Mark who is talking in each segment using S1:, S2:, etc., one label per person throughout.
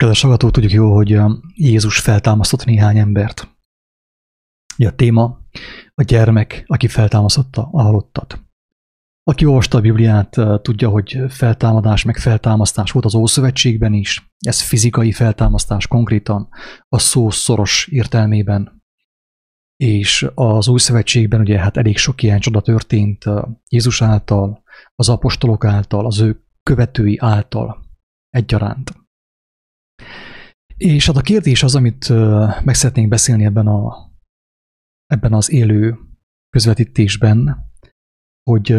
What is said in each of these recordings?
S1: Kedves hallgató, tudjuk jó, hogy Jézus feltámasztott néhány embert. Ugye a téma a gyermek, aki feltámasztotta a halottat. Aki olvasta a Bibliát, tudja, hogy feltámadás meg feltámasztás volt az Ószövetségben is. Ez fizikai feltámasztás konkrétan a szó szoros értelmében. És az Új Szövetségben ugye hát elég sok ilyen csoda történt Jézus által, az apostolok által, az ő követői által egyaránt. És hát a kérdés az, amit meg szeretnénk beszélni ebben, a, ebben az élő közvetítésben, hogy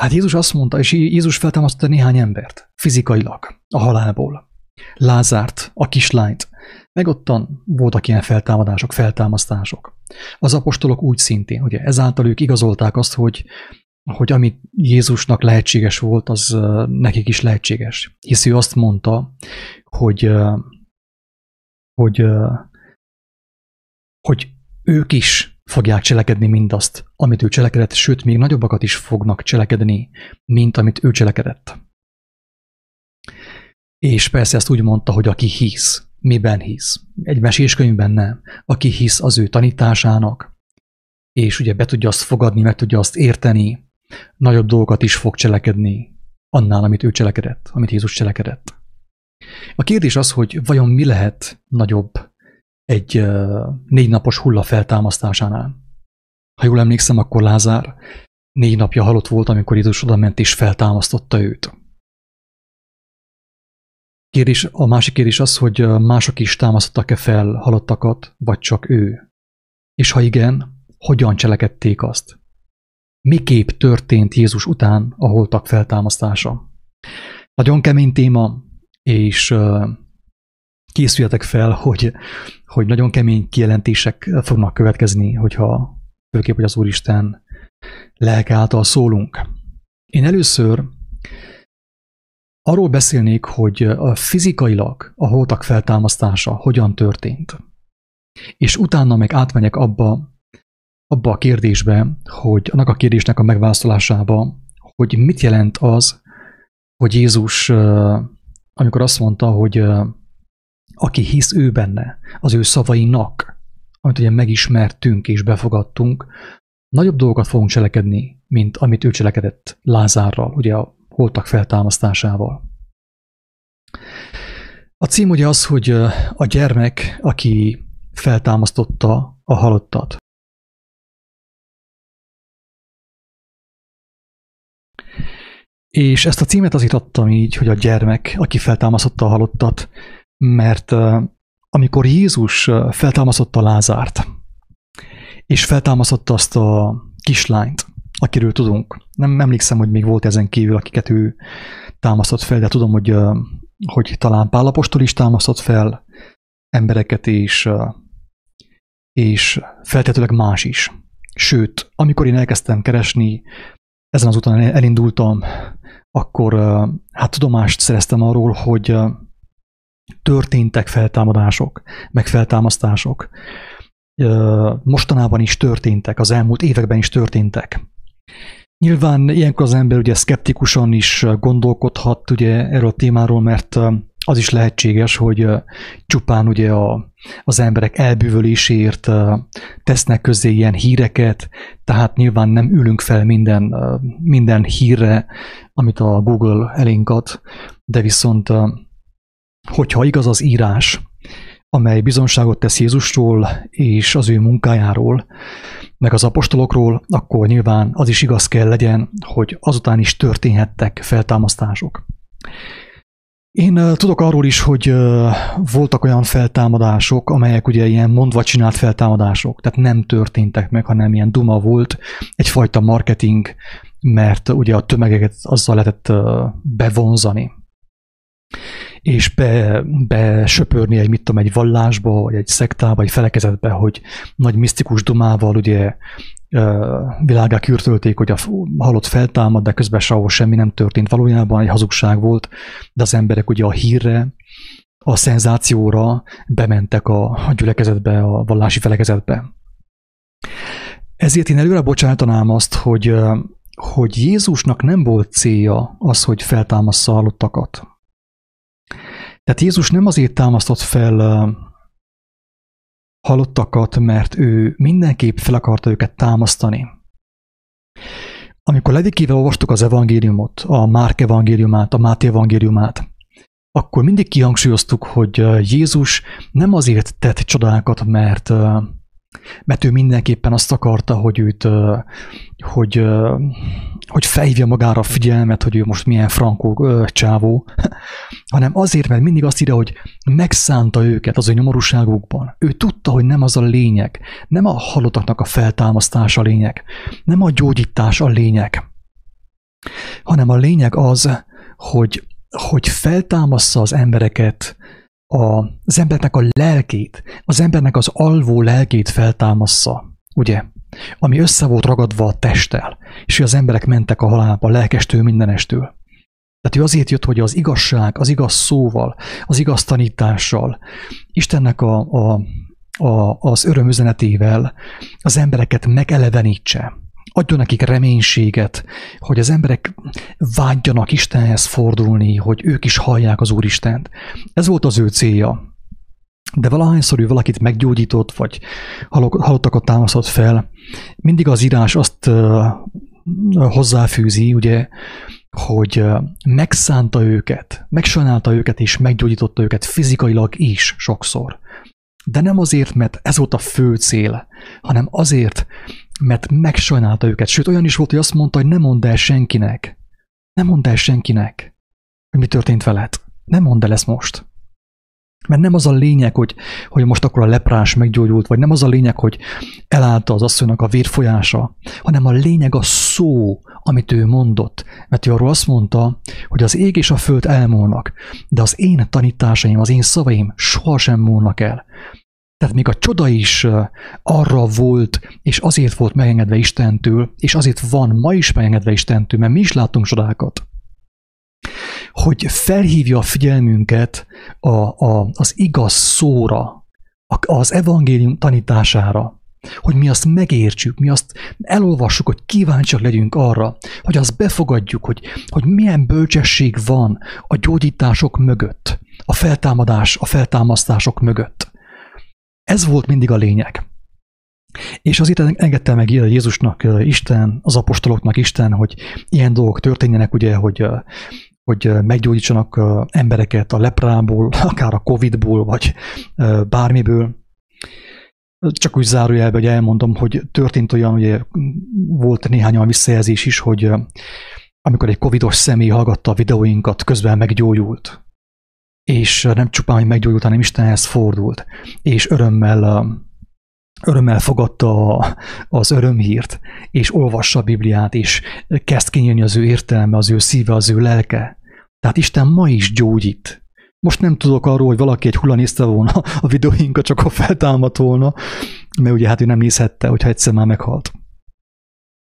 S1: hát Jézus azt mondta, és Jézus feltámasztotta néhány embert, fizikailag, a halálból. Lázárt, a kislányt, meg ottan voltak ilyen feltámadások, feltámasztások. Az apostolok úgy szintén, ugye ezáltal ők igazolták azt, hogy hogy amit Jézusnak lehetséges volt, az nekik is lehetséges. Hisz ő azt mondta, hogy, hogy, hogy ők is fogják cselekedni mindazt, amit ő cselekedett, sőt, még nagyobbakat is fognak cselekedni, mint amit ő cselekedett. És persze ezt úgy mondta, hogy aki hisz, miben hisz. Egy meséskönyvben nem. Aki hisz az ő tanításának, és ugye be tudja azt fogadni, meg tudja azt érteni, nagyobb dolgokat is fog cselekedni annál, amit ő cselekedett, amit Jézus cselekedett. A kérdés az, hogy vajon mi lehet nagyobb egy négy napos hulla feltámasztásánál. Ha jól emlékszem, akkor Lázár négy napja halott volt, amikor Jézus oda ment és feltámasztotta őt. Kérdés, a másik kérdés az, hogy mások is támasztottak-e fel halottakat, vagy csak ő. És ha igen, hogyan cselekedték azt? Miképp történt Jézus után a holtak feltámasztása. Nagyon kemény téma, és készüljetek fel, hogy, hogy nagyon kemény kijelentések fognak következni, hogyha főképp, hogy az Úristen lelke által szólunk. Én először arról beszélnék, hogy a fizikailag a holtak feltámasztása hogyan történt. És utána meg átmegyek abba, abba a kérdésbe, hogy annak a kérdésnek a megválaszolásába, hogy mit jelent az, hogy Jézus, amikor azt mondta, hogy aki hisz ő benne, az ő szavainak, amit ugye megismertünk és befogadtunk, nagyobb dolgokat fogunk cselekedni, mint amit ő cselekedett Lázárral, ugye a holtak feltámasztásával. A cím ugye az, hogy a gyermek, aki feltámasztotta a halottat. És ezt a címet azért adtam így, hogy a gyermek, aki feltámasztotta a halottat, mert amikor Jézus feltámasztotta Lázárt, és feltámasztotta azt a kislányt, akiről tudunk. Nem emlékszem, hogy még volt ezen kívül, akiket ő támasztott fel, de tudom, hogy, hogy talán Pálapostól is támasztott fel embereket, és, és feltetőleg más is. Sőt, amikor én elkezdtem keresni, ezen az úton elindultam akkor hát tudomást szereztem arról, hogy történtek feltámadások, meg feltámasztások. Mostanában is történtek, az elmúlt években is történtek. Nyilván ilyenkor az ember ugye szkeptikusan is gondolkodhat ugye erről a témáról, mert az is lehetséges, hogy csupán ugye a, az emberek elbűvöléséért tesznek közé ilyen híreket, tehát nyilván nem ülünk fel minden, minden hírre, amit a Google elénk de viszont hogyha igaz az írás, amely bizonságot tesz Jézusról és az ő munkájáról, meg az apostolokról, akkor nyilván az is igaz kell legyen, hogy azután is történhettek feltámasztások. Én tudok arról is, hogy voltak olyan feltámadások, amelyek ugye ilyen mondva csinált feltámadások, tehát nem történtek meg, hanem ilyen duma volt, egyfajta marketing, mert ugye a tömegeket azzal lehetett bevonzani. És be, be egy, mit tudom, egy vallásba, vagy egy szektába, egy felekezetbe, hogy nagy misztikus dumával ugye világá kürtölték, hogy a halott feltámad, de közben sehol semmi nem történt. Valójában egy hazugság volt, de az emberek ugye a hírre, a szenzációra bementek a, gyülekezetbe, a vallási felekezetbe. Ezért én előre bocsátanám azt, hogy, hogy Jézusnak nem volt célja az, hogy feltámassza halottakat. Tehát Jézus nem azért támasztott fel halottakat, mert ő mindenképp fel akarta őket támasztani. Amikor Levikével olvastuk az evangéliumot, a Márk evangéliumát, a Máté evangéliumát, akkor mindig kihangsúlyoztuk, hogy Jézus nem azért tett csodákat, mert mert ő mindenképpen azt akarta, hogy őt, hogy, hogy felhívja magára a figyelmet, hogy ő most milyen frankó csávó, hanem azért, mert mindig azt írja, hogy megszánta őket az ő nyomorúságukban. Ő tudta, hogy nem az a lényeg, nem a halottaknak a feltámasztása a lényeg, nem a gyógyítás a lényeg, hanem a lényeg az, hogy, hogy feltámassza az embereket a, az embernek a lelkét, az embernek az alvó lelkét feltámassza, ugye? Ami össze volt ragadva a testtel, és hogy az emberek mentek a halálba lelkestől mindenestől. Tehát ő azért jött, hogy az igazság, az igaz szóval, az igaz tanítással, Istennek a, a, a, az örömüzenetével az embereket megelevenítse, adjon nekik reménységet, hogy az emberek vágyjanak Istenhez fordulni, hogy ők is hallják az Úristent. Ez volt az ő célja. De valahányszor ő valakit meggyógyított, vagy halottakat támasztott fel, mindig az írás azt hozzáfűzi, ugye, hogy megszánta őket, megsajnálta őket és meggyógyította őket fizikailag is sokszor. De nem azért, mert ez volt a fő cél, hanem azért, mert megsajnálta őket. Sőt, olyan is volt, hogy azt mondta, hogy nem mondd el senkinek. Nem mondd el senkinek, hogy mi történt veled. Nem mondd el ezt most. Mert nem az a lényeg, hogy, hogy most akkor a leprás meggyógyult, vagy nem az a lényeg, hogy elállta az asszonynak a vérfolyása, hanem a lényeg a szó, amit ő mondott. Mert ő arról azt mondta, hogy az ég és a föld elmúlnak, de az én tanításaim, az én szavaim sohasem múlnak el. Tehát még a csoda is arra volt, és azért volt megengedve Istentől, és azért van ma is megengedve Istentől, mert mi is látunk csodákat hogy felhívja a figyelmünket a, a, az igaz szóra, az evangélium tanítására, hogy mi azt megértsük, mi azt elolvassuk, hogy kíváncsiak legyünk arra, hogy azt befogadjuk, hogy, hogy milyen bölcsesség van a gyógyítások mögött, a feltámadás, a feltámasztások mögött. Ez volt mindig a lényeg. És azért engedte meg Jézusnak Isten, az apostoloknak Isten, hogy ilyen dolgok történjenek, ugye, hogy, hogy meggyógyítsanak embereket a leprából, akár a Covidból, vagy bármiből. Csak úgy zárójelbe, hogy elmondom, hogy történt olyan, ugye volt néhány olyan visszajelzés is, hogy amikor egy covidos személy hallgatta a videóinkat, közben meggyógyult és nem csupán, hogy meggyógyult, hanem Istenhez fordult, és örömmel, örömmel fogadta az örömhírt, és olvassa a Bibliát, és kezd kinyílni az ő értelme, az ő szíve, az ő lelke. Tehát Isten ma is gyógyít. Most nem tudok arról, hogy valaki egy hulla nézte volna a videóinkat, csak a feltámadt volna, mert ugye hát ő nem nézhette, hogyha egyszer már meghalt.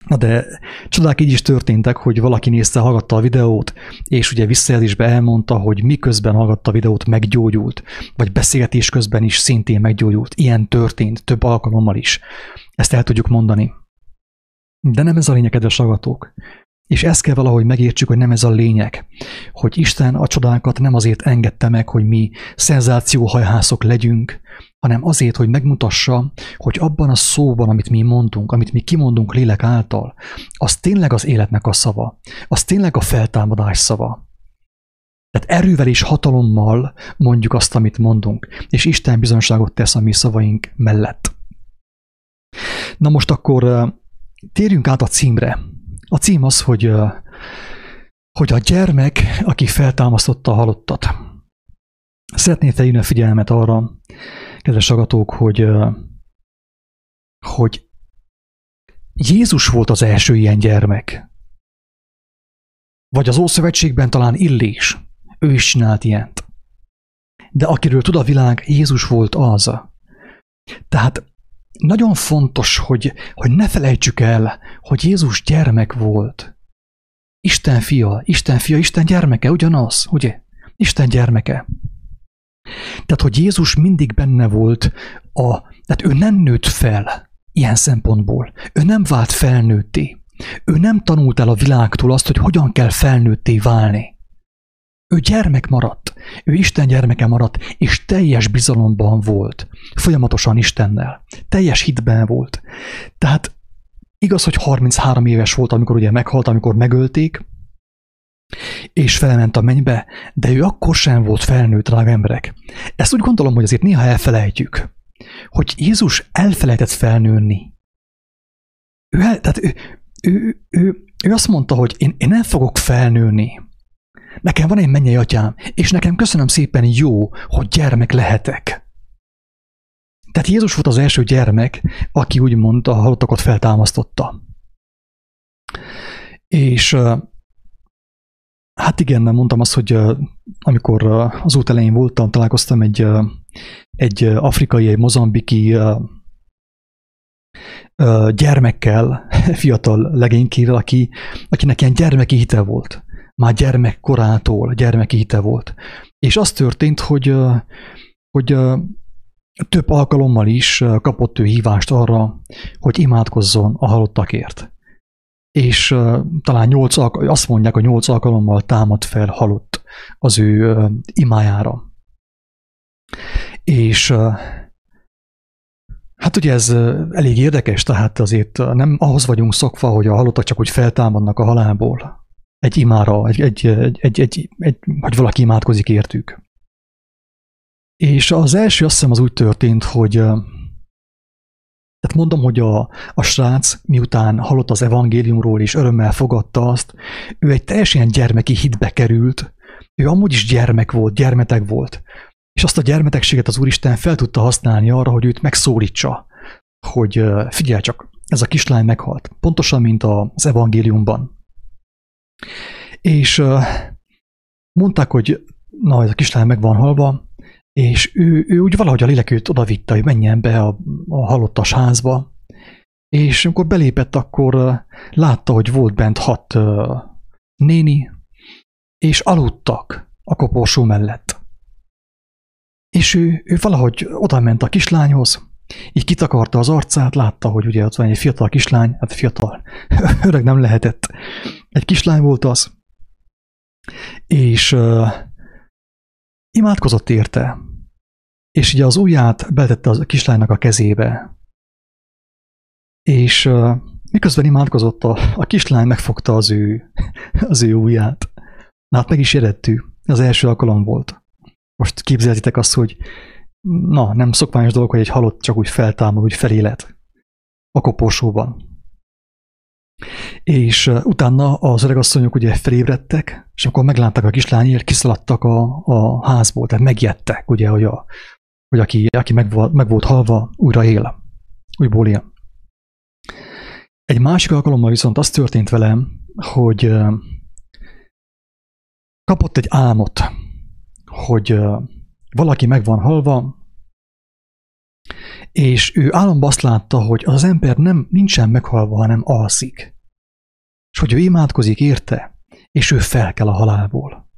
S1: Na de csodák így is történtek, hogy valaki nézte, hallgatta a videót, és ugye visszajelzésbe elmondta, hogy miközben hallgatta a videót, meggyógyult, vagy beszélgetés közben is szintén meggyógyult. Ilyen történt több alkalommal is. Ezt el tudjuk mondani. De nem ez a lényeg, kedves hallgatók. És ezt kell valahogy megértsük, hogy nem ez a lényeg, hogy Isten a csodákat nem azért engedte meg, hogy mi szenzációhajhászok legyünk, hanem azért, hogy megmutassa, hogy abban a szóban, amit mi mondunk, amit mi kimondunk lélek által, az tényleg az életnek a szava, az tényleg a feltámadás szava. Tehát erővel és hatalommal mondjuk azt, amit mondunk, és Isten bizonságot tesz a mi szavaink mellett. Na most akkor térjünk át a címre. A cím az, hogy, hogy a gyermek, aki feltámasztotta a halottat. Szeretnék felhívni a figyelmet arra, kedves agatók, hogy, hogy Jézus volt az első ilyen gyermek. Vagy az Ószövetségben talán Illés. Ő is csinált ilyent. De akiről tud a világ, Jézus volt az. Tehát nagyon fontos, hogy, hogy ne felejtsük el, hogy Jézus gyermek volt. Isten fia, Isten fia, Isten gyermeke, ugyanaz, ugye? Isten gyermeke. Tehát, hogy Jézus mindig benne volt, a, tehát ő nem nőtt fel ilyen szempontból. Ő nem vált felnőtté. Ő nem tanult el a világtól azt, hogy hogyan kell felnőtté válni. Ő gyermek maradt, ő Isten gyermeke maradt, és teljes bizalomban volt, folyamatosan Istennel, teljes hitben volt. Tehát igaz, hogy 33 éves volt, amikor ugye meghalt, amikor megölték, és felment a mennybe, de ő akkor sem volt felnőtt, drága emberek. Ezt úgy gondolom, hogy azért néha elfelejtjük, hogy Jézus elfelejtett felnőni. Ő, el, tehát ő, ő, ő, ő azt mondta, hogy én, én nem fogok felnőni. Nekem van egy mennyei atyám, és nekem köszönöm szépen jó, hogy gyermek lehetek. Tehát Jézus volt az első gyermek, aki úgymond a halottakat feltámasztotta. És hát igen, mondtam azt, hogy amikor az út elején voltam, találkoztam egy, egy afrikai, egy mozambiki gyermekkel, fiatal legénykével, aki, akinek ilyen gyermeki hite volt. Már gyermekkorától gyermeki hite volt. És az történt, hogy, hogy több alkalommal is kapott ő hívást arra, hogy imádkozzon a halottakért. És talán nyolc, azt mondják, hogy nyolc alkalommal támad fel halott az ő imájára. És Hát ugye ez elég érdekes, tehát azért nem ahhoz vagyunk szokva, hogy a halottak csak úgy feltámadnak a halálból. Egy imára, egy, egy, egy, egy, egy, egy hogy valaki imádkozik értük. És az első azt hiszem az úgy történt, hogy tehát mondom, hogy a, a srác, miután hallott az evangéliumról és örömmel fogadta azt, ő egy teljesen gyermeki hitbe került, ő amúgy is gyermek volt, gyermetek volt, és azt a gyermetegséget az Úristen fel tudta használni arra, hogy őt megszólítsa, hogy figyelj csak, ez a kislány meghalt. Pontosan, mint az evangéliumban. És mondták, hogy na, ez a kislány meg van halva, és ő, ő úgy valahogy a lélek őt odavitta, hogy menjen be a, a halottas házba, és amikor belépett, akkor látta, hogy volt bent hat néni, és aludtak a koporsó mellett. És ő, ő valahogy oda ment a kislányhoz, így kitakarta az arcát, látta, hogy ugye ott van egy fiatal kislány, hát fiatal, öreg nem lehetett. Egy kislány volt az, és uh, imádkozott érte, és ugye az ujját betette a kislánynak a kezébe, és uh, miközben imádkozott, a, a kislány megfogta az ő, az ő ujját. Na hát meg is érettük, az első alkalom volt. Most képzelhetitek azt, hogy na, nem szokványos dolog, hogy egy halott csak úgy feltámad, úgy felélet a koporsóban. És utána az öregasszonyok ugye felébredtek, és akkor meglátták a kislányért, kiszaladtak a, a házból, tehát megjettek, ugye, hogy, a, hogy aki, aki meg, volt, meg volt halva, újra él, újból él. Egy másik alkalommal viszont az történt velem, hogy kapott egy álmot, hogy valaki meg van halva, és ő álomban azt látta, hogy az ember nem nincsen meghalva, hanem alszik. És hogy ő imádkozik érte, és ő fel kell a halálból.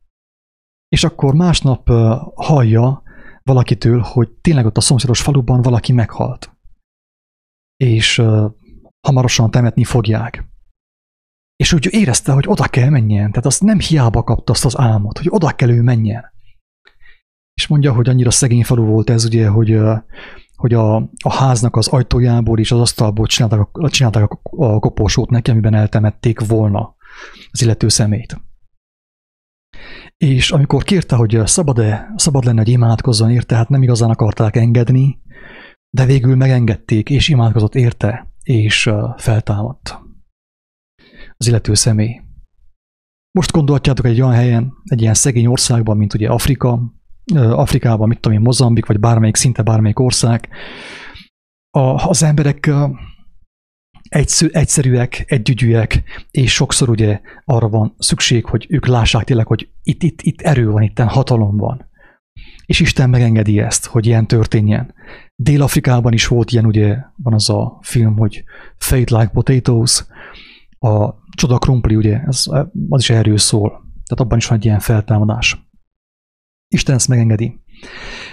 S1: És akkor másnap hallja valakitől, hogy tényleg ott a szomszédos faluban valaki meghalt. És hamarosan temetni fogják. És úgy érezte, hogy oda kell menjen, tehát azt nem hiába kapta azt az álmot, hogy oda kell ő menjen. És mondja, hogy annyira szegény falu volt ez, ugye, hogy, hogy a, a háznak az ajtójából és az asztalból csinálták, a, csinálták a, a koporsót neki, amiben eltemették volna az illető szemét. És amikor kérte, hogy szabad-e, szabad lenne, hogy imádkozzon érte, hát nem igazán akarták engedni, de végül megengedték, és imádkozott érte, és feltámadt az illető személy. Most gondolhatjátok egy olyan helyen, egy ilyen szegény országban, mint ugye Afrika, Afrikában, mit tudom én, Mozambik, vagy bármelyik, szinte bármelyik ország, a, az emberek egyszerű, egyszerűek, együgyűek, és sokszor ugye arra van szükség, hogy ők lássák tényleg, hogy itt, itt, itt erő van, itt hatalom van. És Isten megengedi ezt, hogy ilyen történjen. Dél-Afrikában is volt ilyen, ugye van az a film, hogy Fate Like Potatoes, a Csoda Krumpli, ugye, ez, az is erről szól. Tehát abban is van egy ilyen feltámadás. Isten ezt megengedi.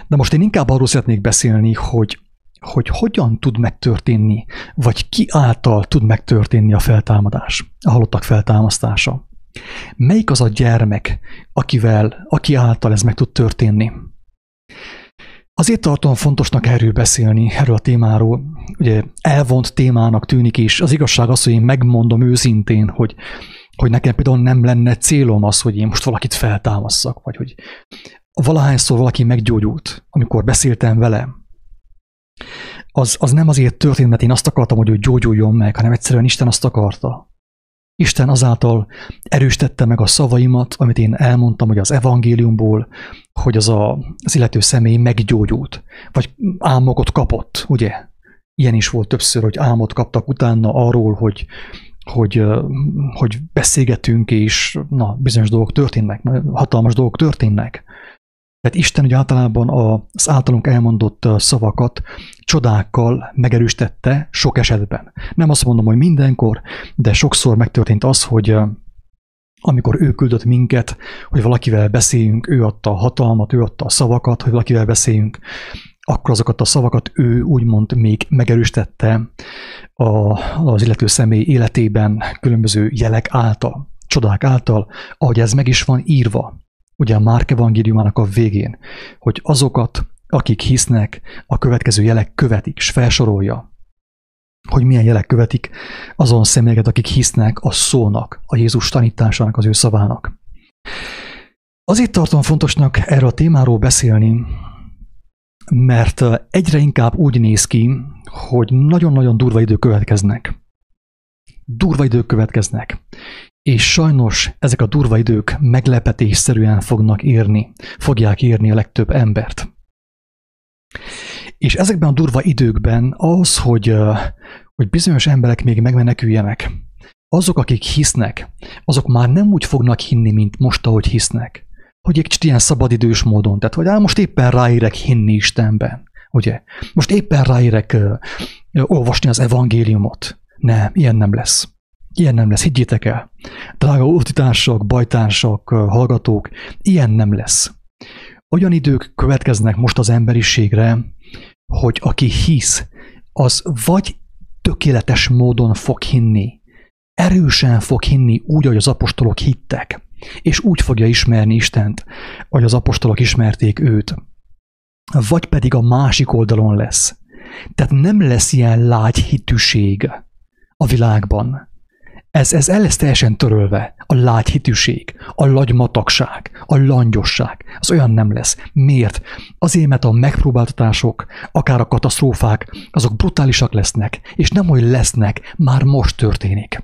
S1: De most én inkább arról szeretnék beszélni, hogy, hogy hogyan tud megtörténni, vagy ki által tud megtörténni a feltámadás, a halottak feltámasztása. Melyik az a gyermek, akivel, aki által ez meg tud történni? Azért tartom fontosnak erről beszélni, erről a témáról. Ugye elvont témának tűnik is. Az igazság az, hogy én megmondom őszintén, hogy, hogy nekem például nem lenne célom az, hogy én most valakit feltámasszak, vagy hogy valahányszor valaki meggyógyult, amikor beszéltem vele, az, az nem azért történt, mert én azt akartam, hogy ő gyógyuljon meg, hanem egyszerűen Isten azt akarta. Isten azáltal erősítette meg a szavaimat, amit én elmondtam, hogy az evangéliumból, hogy az a, az illető személy meggyógyult, vagy álmokat kapott, ugye? Ilyen is volt többször, hogy álmot kaptak utána arról, hogy, hogy, hogy beszélgetünk, és na, bizonyos dolgok történnek, hatalmas dolgok történnek. Tehát Isten ugye általában az általunk elmondott szavakat csodákkal megerősítette sok esetben. Nem azt mondom, hogy mindenkor, de sokszor megtörtént az, hogy amikor ő küldött minket, hogy valakivel beszéljünk, ő adta a hatalmat, ő adta a szavakat, hogy valakivel beszéljünk, akkor azokat a szavakat ő úgymond még megerősítette az illető személy életében különböző jelek által, csodák által, ahogy ez meg is van írva ugye a Márk evangéliumának a végén, hogy azokat, akik hisznek, a következő jelek követik, és felsorolja, hogy milyen jelek követik azon személyeket, akik hisznek a szónak, a Jézus tanításának, az ő szavának. Azért tartom fontosnak erről a témáról beszélni, mert egyre inkább úgy néz ki, hogy nagyon-nagyon durva idők következnek. Durva idők következnek. És sajnos ezek a durva idők meglepetésszerűen fognak érni, fogják érni a legtöbb embert. És ezekben a durva időkben az, hogy, hogy bizonyos emberek még megmeneküljenek, azok, akik hisznek, azok már nem úgy fognak hinni, mint most, ahogy hisznek. Hogy egy kicsit ilyen szabadidős módon. Tehát, hogy á, most éppen ráérek hinni Istenben. Ugye? Most éppen ráérek uh, olvasni az evangéliumot. Nem, ilyen nem lesz. Ilyen nem lesz, higgyétek el. Drága utitársak, bajtársak, hallgatók, ilyen nem lesz. Olyan idők következnek most az emberiségre, hogy aki hisz, az vagy tökéletes módon fog hinni, erősen fog hinni úgy, ahogy az apostolok hittek, és úgy fogja ismerni Istent, ahogy az apostolok ismerték őt. Vagy pedig a másik oldalon lesz. Tehát nem lesz ilyen lágy hitűség a világban, ez, ez el lesz teljesen törölve. A lágy hitűség, a lagymatagság, a langyosság. Az olyan nem lesz. Miért? Azért, mert a megpróbáltatások, akár a katasztrófák, azok brutálisak lesznek, és nem hogy lesznek, már most történik.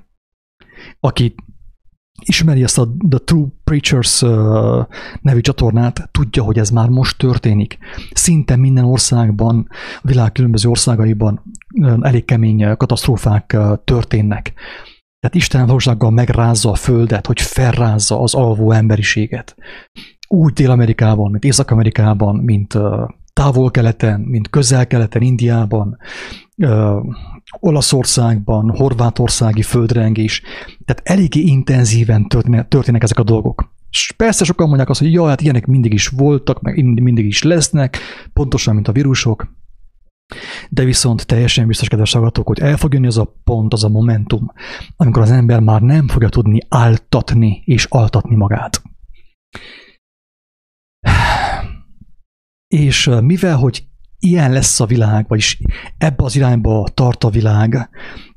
S1: Aki ismeri ezt a The True Preachers nevű csatornát, tudja, hogy ez már most történik. Szinte minden országban, a világ különböző országaiban elég kemény katasztrófák történnek. Tehát Isten valósággal megrázza a földet, hogy felrázza az alvó emberiséget. Úgy Dél-Amerikában, mint Észak-Amerikában, mint távol-keleten, mint közel-keleten, Indiában, Olaszországban, Horvátországi földrengés. Tehát eléggé intenzíven történnek ezek a dolgok. És persze sokan mondják azt, hogy ja, hát ilyenek mindig is voltak, meg mindig is lesznek, pontosan, mint a vírusok. De viszont teljesen biztos, kedves hallgatók, hogy el fog jönni az a pont, az a momentum, amikor az ember már nem fogja tudni áltatni és altatni magát. És mivel, hogy ilyen lesz a világ, vagyis ebbe az irányba tart a világ,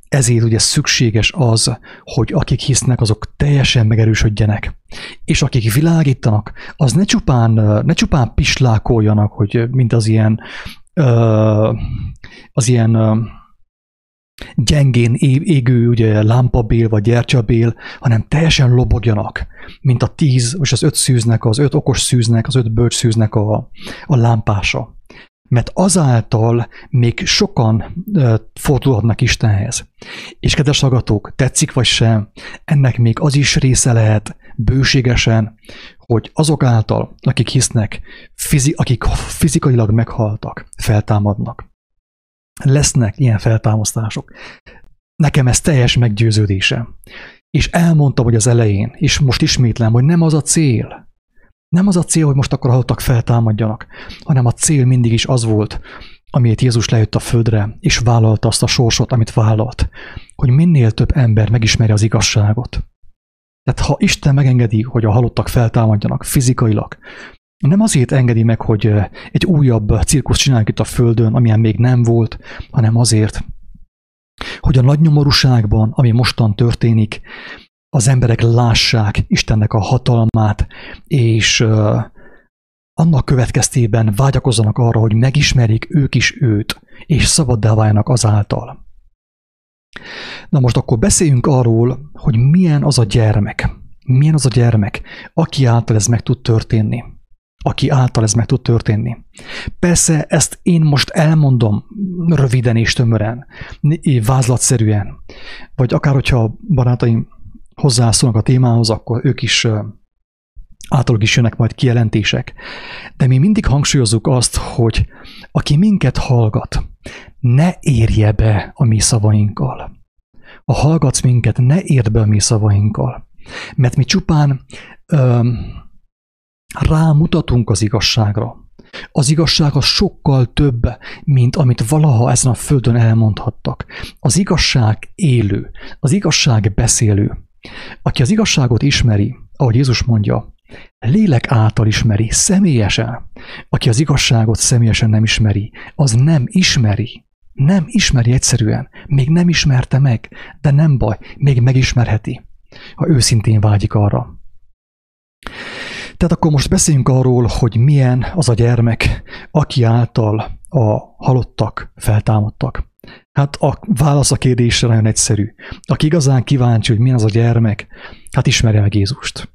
S1: ezért ugye szükséges az, hogy akik hisznek, azok teljesen megerősödjenek. És akik világítanak, az ne csupán, ne csupán pislákoljanak, hogy mint az ilyen az ilyen gyengén égő ugye, lámpabél vagy gyertyabél, hanem teljesen lobogjanak, mint a tíz, és az öt szűznek, az öt okos szűznek, az öt bölcs szűznek a, a lámpása. Mert azáltal még sokan fordulhatnak Istenhez. És kedves hallgatók, tetszik vagy sem, ennek még az is része lehet bőségesen, hogy azok által, akik hisznek, fizi, akik fizikailag meghaltak, feltámadnak. Lesznek ilyen feltámasztások. Nekem ez teljes meggyőződésem. És elmondtam, hogy az elején, és most ismétlem, hogy nem az a cél. Nem az a cél, hogy most akkor halottak feltámadjanak, hanem a cél mindig is az volt, amiért Jézus lejött a földre, és vállalta azt a sorsot, amit vállalt, hogy minél több ember megismerje az igazságot. Tehát ha Isten megengedi, hogy a halottak feltámadjanak fizikailag, nem azért engedi meg, hogy egy újabb cirkusz csináljuk itt a Földön, amilyen még nem volt, hanem azért, hogy a nagy nyomorúságban, ami mostan történik, az emberek lássák Istennek a hatalmát, és uh, annak következtében vágyakozzanak arra, hogy megismerik ők is őt, és szabaddá váljanak azáltal. Na most akkor beszéljünk arról, hogy milyen az a gyermek. Milyen az a gyermek, aki által ez meg tud történni. Aki által ez meg tud történni. Persze ezt én most elmondom röviden és tömören, vázlatszerűen, vagy akár hogyha barátaim hozzászólnak a témához, akkor ők is általuk is jönnek majd kijelentések. De mi mindig hangsúlyozzuk azt, hogy aki minket hallgat, ne érje be a mi szavainkkal. Ha hallgatsz minket, ne érd be a mi szavainkkal. Mert mi csupán öm, rámutatunk az igazságra. Az igazság az sokkal több, mint amit valaha ezen a földön elmondhattak. Az igazság élő, az igazság beszélő. Aki az igazságot ismeri, ahogy Jézus mondja, lélek által ismeri, személyesen. Aki az igazságot személyesen nem ismeri, az nem ismeri. Nem ismeri egyszerűen. Még nem ismerte meg, de nem baj, még megismerheti, ha őszintén vágyik arra. Tehát akkor most beszéljünk arról, hogy milyen az a gyermek, aki által a halottak feltámadtak. Hát a válasz a kérdésre nagyon egyszerű. Aki igazán kíváncsi, hogy milyen az a gyermek, hát ismerje meg Jézust.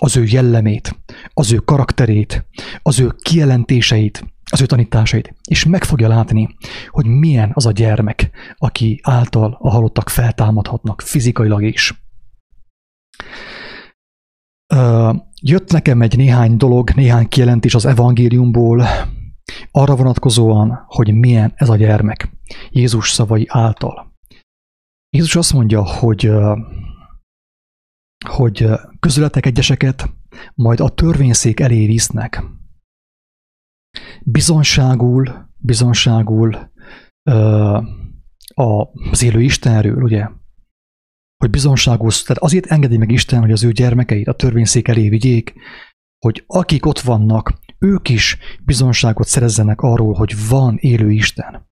S1: Az ő jellemét, az ő karakterét, az ő kijelentéseit, az ő tanításait, és meg fogja látni, hogy milyen az a gyermek, aki által a halottak feltámadhatnak fizikailag is. Jött nekem egy néhány dolog, néhány kijelentés az evangéliumból, arra vonatkozóan, hogy milyen ez a gyermek Jézus szavai által. Jézus azt mondja, hogy, hogy közületek egyeseket majd a törvényszék elé visznek. Bizonságul, bizonságul az élő Istenről, ugye? Hogy bizonságul, tehát azért engedi meg Isten, hogy az ő gyermekeit a törvényszék elé vigyék, hogy akik ott vannak, ők is bizonságot szerezzenek arról, hogy van élő Isten.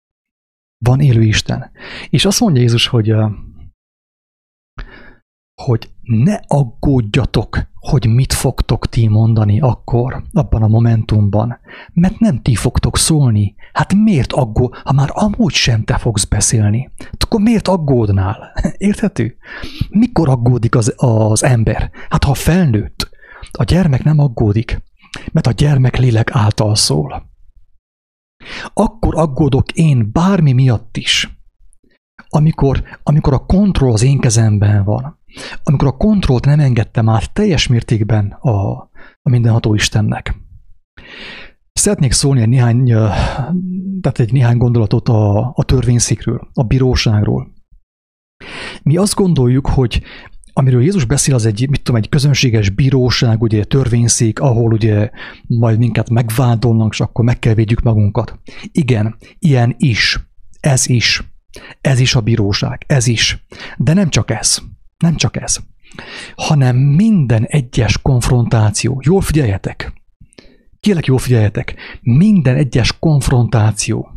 S1: Van élő Isten. És azt mondja Jézus, hogy, hogy ne aggódjatok, hogy mit fogtok ti mondani akkor, abban a momentumban, mert nem ti fogtok szólni. Hát miért aggód, ha már amúgy sem te fogsz beszélni? Akkor miért aggódnál? Érthető? Mikor aggódik az, az ember? Hát ha felnőtt, a gyermek nem aggódik, mert a gyermek lélek által szól. Akkor aggódok én bármi miatt is, amikor, amikor a kontroll az én kezemben van, amikor a kontrollt nem engedtem át teljes mértékben a, a mindenható Istennek. Szeretnék szólni egy néhány, tehát egy néhány gondolatot a, a törvényszékről, a bíróságról. Mi azt gondoljuk, hogy amiről Jézus beszél, az egy, mit tudom, egy közönséges bíróság, ugye törvényszék, ahol ugye majd minket megvádolnak, és akkor meg kell védjük magunkat. Igen, ilyen is. Ez is. Ez is a bíróság. Ez is. De nem csak ez. Nem csak ez. Hanem minden egyes konfrontáció. Jól figyeljetek. Kérlek, jól figyeljetek. Minden egyes konfrontáció,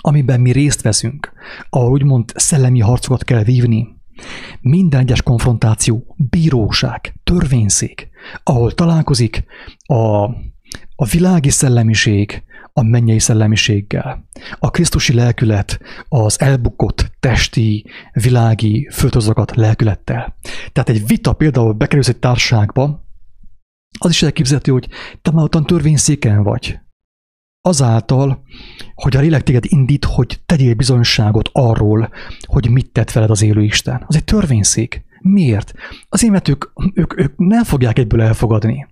S1: amiben mi részt veszünk, ahol úgymond szellemi harcokat kell vívni, minden egyes konfrontáció bíróság, törvényszék, ahol találkozik a, a világi szellemiség a mennyei szellemiséggel. A Krisztusi lelkület az elbukott testi, világi, föltozokat lelkülettel. Tehát egy vita például bekerülsz egy társágba, az is elképzelhető, hogy te már ottan törvényszéken vagy azáltal, hogy a lélek téged indít, hogy tegyél bizonyságot arról, hogy mit tett veled az élő Isten. Az egy törvényszék. Miért? Azért, mert ők, ők, ők nem fogják egyből elfogadni.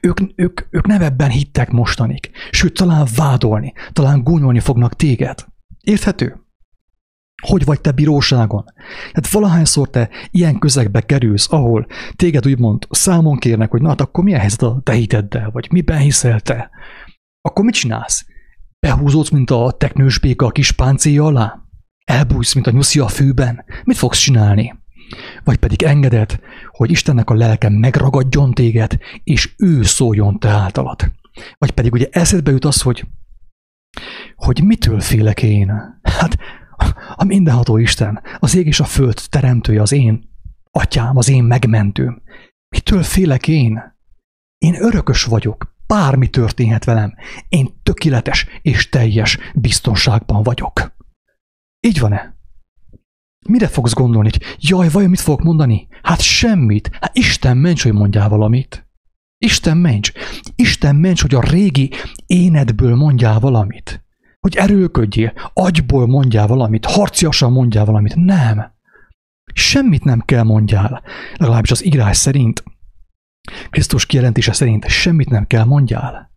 S1: Ők, ők, ők nem ebben hittek mostanig. Sőt, talán vádolni, talán gúnyolni fognak téged. Érthető? Hogy vagy te bíróságon? Hát valahányszor te ilyen közegbe kerülsz, ahol téged úgymond számon kérnek, hogy na hát akkor milyen helyzet a te hiteddel, vagy miben hiszel te? Akkor mit csinálsz? Behúzódsz, mint a teknős béka a kis páncéja alá? Elbújsz, mint a nyuszi a fűben? Mit fogsz csinálni? Vagy pedig engeded, hogy Istennek a lelke megragadjon téged, és ő szóljon te általad. Vagy pedig ugye eszedbe jut az, hogy, hogy mitől félek én? Hát a mindenható Isten, az ég és a föld teremtője, az én atyám, az én megmentőm. Mitől félek én? Én örökös vagyok, bármi történhet velem. Én tökéletes és teljes biztonságban vagyok. Így van-e? Mire fogsz gondolni? Jaj, vajon mit fogok mondani? Hát semmit. Hát Isten ments, hogy mondjál valamit. Isten ments. Isten ments, hogy a régi énedből mondjál valamit. Hogy erőlködjél, agyból mondjál valamit, harciasan mondjál valamit. Nem. Semmit nem kell mondjál. Legalábbis az írás szerint, Krisztus kijelentése szerint semmit nem kell mondjál.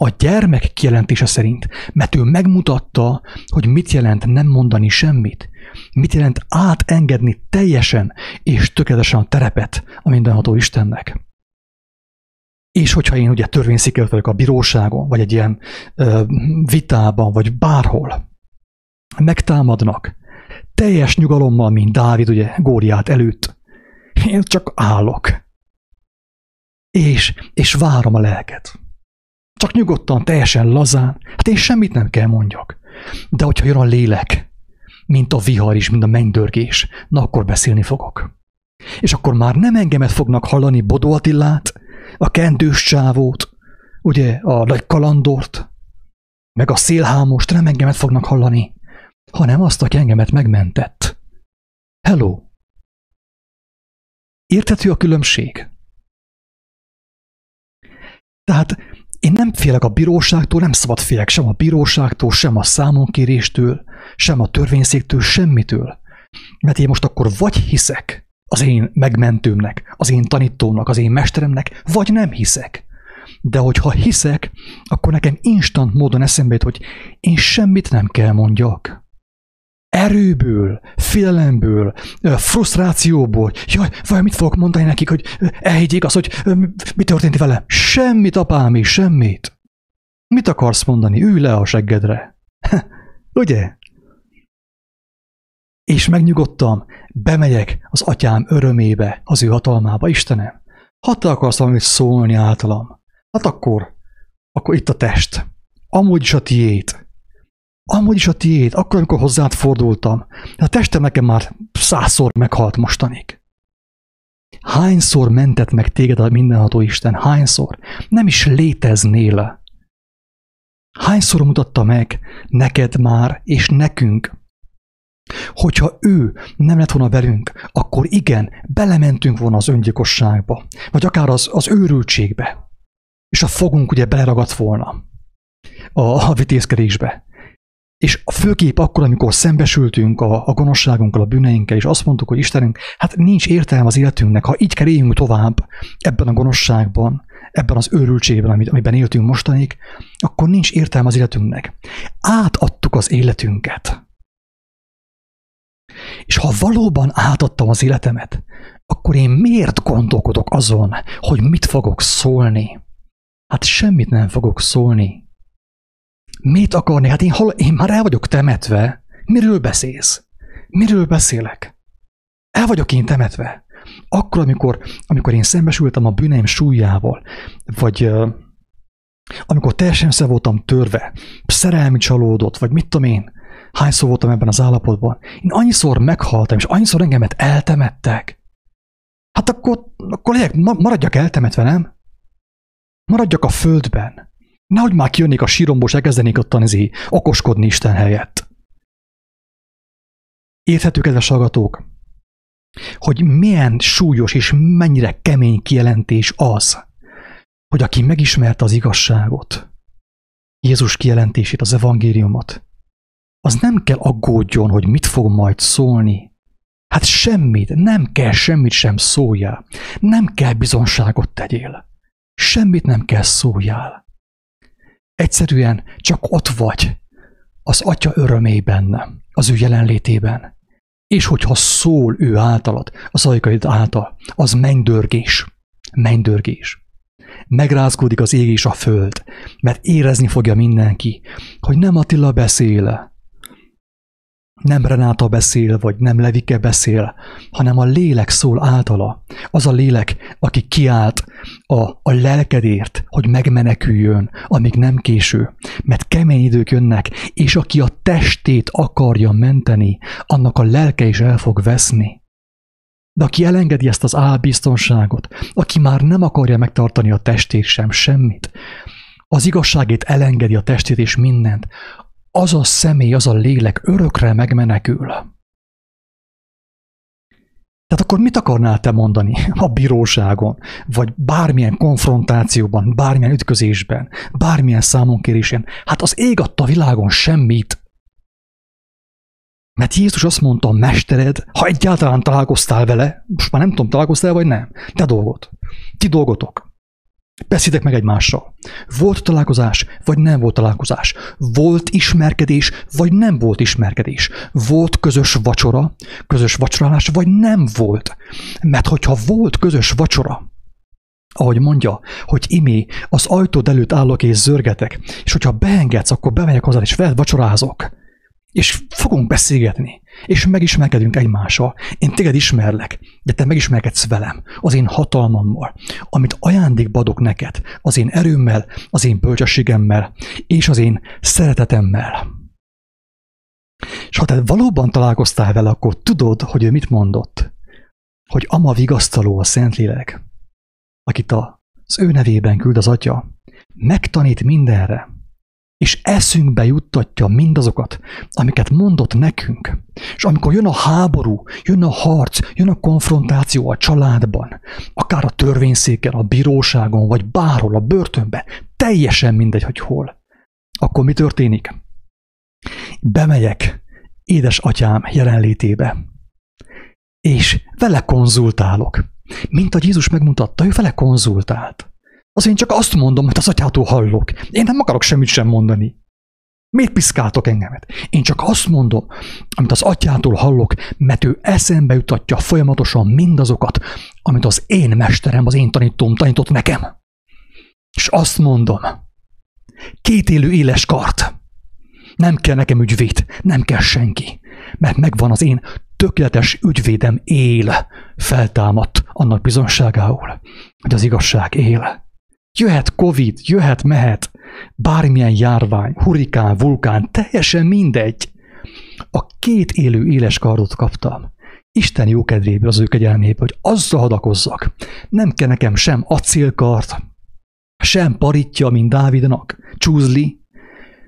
S1: A gyermek kijelentése szerint, mert ő megmutatta, hogy mit jelent nem mondani semmit, mit jelent átengedni teljesen és tökéletesen a terepet a mindenható Istennek. És hogyha én ugye törvényszékelő vagyok a bíróságon, vagy egy ilyen ö, vitában, vagy bárhol, megtámadnak, teljes nyugalommal, mint Dávid ugye Góriát előtt, én csak állok. És, és várom a lelket. Csak nyugodtan, teljesen lazán. Hát én semmit nem kell mondjak. De hogyha jön a lélek, mint a vihar is, mint a mennydörgés, na akkor beszélni fogok. És akkor már nem engemet fognak hallani Bodó Attillát, a kendős csávót, ugye a nagy kalandort, meg a szélhámost nem engemet fognak hallani, hanem azt, aki engemet megmentett. Hello! Érthető a különbség? Tehát én nem félek a bíróságtól, nem szabad félek sem a bíróságtól, sem a számonkéréstől, sem a törvényszéktől, semmitől. Mert én most akkor vagy hiszek az én megmentőmnek, az én tanítómnak, az én mesteremnek, vagy nem hiszek. De hogyha hiszek, akkor nekem instant módon eszembe jut, hogy én semmit nem kell mondjak erőből, félelemből, frusztrációból, jaj, vagy mit fogok mondani nekik, hogy elhiggyék az, hogy mi történt vele? Semmit, apám, semmit. Mit akarsz mondani? Ülj le a seggedre. Ugye? És megnyugodtam, bemegyek az atyám örömébe, az ő hatalmába, Istenem. Ha te akarsz valamit szólni általam, hát akkor, akkor itt a test. Amúgy is a tiét amúgy is a tiéd, akkor, amikor hozzád fordultam. De a testem nekem már százszor meghalt mostanig. Hányszor mentett meg téged a mindenható Isten? Hányszor? Nem is léteznél. Hányszor mutatta meg neked már, és nekünk, Hogyha ő nem lett volna velünk, akkor igen, belementünk volna az öngyilkosságba, vagy akár az, az őrültségbe, és a fogunk ugye beleragadt volna a, a vitézkedésbe. És a főkép akkor, amikor szembesültünk a, a gonoszságunkkal, a bűneinkkel, és azt mondtuk, hogy Istenünk, hát nincs értelme az életünknek, ha így kell tovább ebben a gonoszságban, ebben az őrültségben, amiben éltünk mostanig, akkor nincs értelme az életünknek. Átadtuk az életünket. És ha valóban átadtam az életemet, akkor én miért gondolkodok azon, hogy mit fogok szólni? Hát semmit nem fogok szólni, Mit akarni? Hát én, hol, én már el vagyok temetve. Miről beszélsz? Miről beszélek? El vagyok én temetve. Akkor, amikor, amikor én szembesültem a bűneim súlyával, vagy amikor teljesen össze voltam törve, szerelmi csalódott, vagy mit tudom én, hányszor voltam ebben az állapotban, én annyiszor meghaltam, és annyiszor engemet eltemettek. Hát akkor, akkor legyek, maradjak eltemetve, nem? Maradjak a földben. Nehogy már kijönnék a síromból, és elkezdenék ott izé, okoskodni Isten helyett. Érthető, kedves hallgatók, hogy milyen súlyos és mennyire kemény kijelentés az, hogy aki megismerte az igazságot, Jézus kijelentését, az evangéliumot, az nem kell aggódjon, hogy mit fog majd szólni. Hát semmit, nem kell semmit sem szóljál. Nem kell bizonságot tegyél. Semmit nem kell szóljál. Egyszerűen csak ott vagy, az Atya örömében, az ő jelenlétében. És hogyha szól ő általad, az ajkaid által, az mennydörgés, mennydörgés. Megrázgódik az ég és a föld, mert érezni fogja mindenki, hogy nem Attila beszéle, nem Renáta beszél, vagy nem Levike beszél, hanem a lélek szól általa. Az a lélek, aki kiállt a, a lelkedért, hogy megmeneküljön, amíg nem késő, mert kemény idők jönnek, és aki a testét akarja menteni, annak a lelke is el fog veszni. De aki elengedi ezt az álbiztonságot, aki már nem akarja megtartani a testét sem, semmit, az igazságét elengedi a testét és mindent, az a személy, az a lélek örökre megmenekül. Tehát akkor mit akarnál te mondani a bíróságon, vagy bármilyen konfrontációban, bármilyen ütközésben, bármilyen számonkérésén? Hát az ég adta világon semmit. Mert Jézus azt mondta, a mestered, ha egyáltalán találkoztál vele, most már nem tudom, találkoztál vagy nem, te dolgot, ti dolgotok. Beszédek meg egymással. Volt találkozás, vagy nem volt találkozás. Volt ismerkedés, vagy nem volt ismerkedés. Volt közös vacsora, közös vacsorálás, vagy nem volt. Mert hogyha volt közös vacsora, ahogy mondja, hogy imé, az ajtód előtt állok és zörgetek, és hogyha beengedsz, akkor bemegyek hozzád, és veled vacsorázok és fogunk beszélgetni, és megismerkedünk egymással. Én téged ismerlek, de te megismerkedsz velem, az én hatalmammal, amit ajándékba adok neked, az én erőmmel, az én bölcsességemmel, és az én szeretetemmel. És ha te valóban találkoztál vele, akkor tudod, hogy ő mit mondott. Hogy ama vigasztaló a Szentlélek, akit az ő nevében küld az Atya, megtanít mindenre, és eszünkbe juttatja mindazokat, amiket mondott nekünk. És amikor jön a háború, jön a harc, jön a konfrontáció a családban, akár a törvényszéken, a bíróságon, vagy bárhol, a börtönben, teljesen mindegy, hogy hol, akkor mi történik? Bemegyek édes atyám jelenlétébe, és vele konzultálok. Mint a Jézus megmutatta, ő vele konzultált. Az én csak azt mondom, hogy az atyától hallok. Én nem akarok semmit sem mondani. Miért piszkáltok engemet? Én csak azt mondom, amit az atyától hallok, mert ő eszembe jutatja folyamatosan mindazokat, amit az én mesterem, az én tanítóm tanított nekem. És azt mondom, két élő éles kart. Nem kell nekem ügyvéd, nem kell senki, mert megvan az én tökéletes ügyvédem él, feltámadt annak bizonságául, hogy az igazság él. Jöhet Covid, jöhet, mehet, bármilyen járvány, hurikán, vulkán, teljesen mindegy. A két élő éles kardot kaptam. Isten jókedvéből, az ő kegyelméből, hogy azzal hadakozzak. Nem kell nekem sem acélkart, sem paritja, mint Dávidnak, csúzli,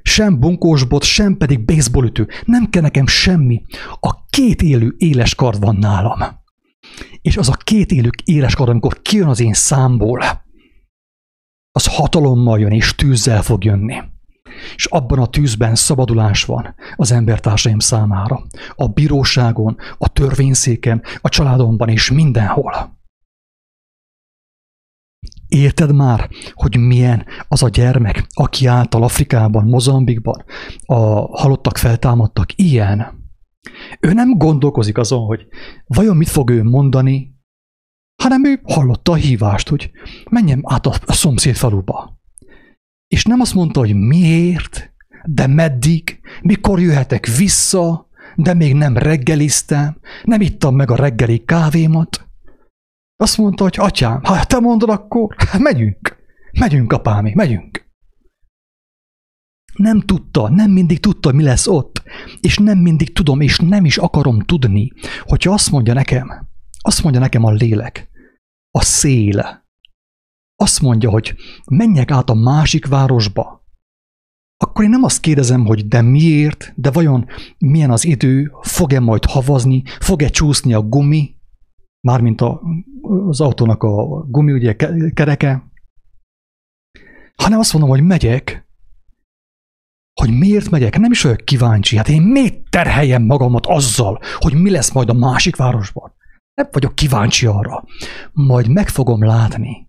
S1: sem bunkósbot, sem pedig baseballütő. Nem kell nekem semmi. A két élő éles kard van nálam. És az a két élő éles kard, amikor kijön az én számból, az hatalommal jön, és tűzzel fog jönni. És abban a tűzben szabadulás van az embertársaim számára. A bíróságon, a törvényszéken, a családomban és mindenhol. Érted már, hogy milyen az a gyermek, aki által Afrikában, Mozambikban a halottak feltámadtak? Ilyen. Ő nem gondolkozik azon, hogy vajon mit fog ő mondani, hanem ő hallotta a hívást, hogy menjem át a, a szomszéd faluba. És nem azt mondta, hogy miért, de meddig, mikor jöhetek vissza, de még nem reggeliztem, nem ittam meg a reggeli kávémat. Azt mondta, hogy atyám, ha te mondod, akkor megyünk. Megyünk, apámi, megyünk. Nem tudta, nem mindig tudta, mi lesz ott, és nem mindig tudom, és nem is akarom tudni, hogyha azt mondja nekem, azt mondja nekem a lélek, a szél. Azt mondja, hogy menjek át a másik városba. Akkor én nem azt kérdezem, hogy de miért, de vajon milyen az idő, fog-e majd havazni, fog-e csúszni a gumi, mármint a, az autónak a gumi, ugye kereke, hanem azt mondom, hogy megyek, hogy miért megyek, nem is olyan kíváncsi. Hát én miért terheljem magamat azzal, hogy mi lesz majd a másik városban? Nem vagyok kíváncsi arra. Majd meg fogom látni.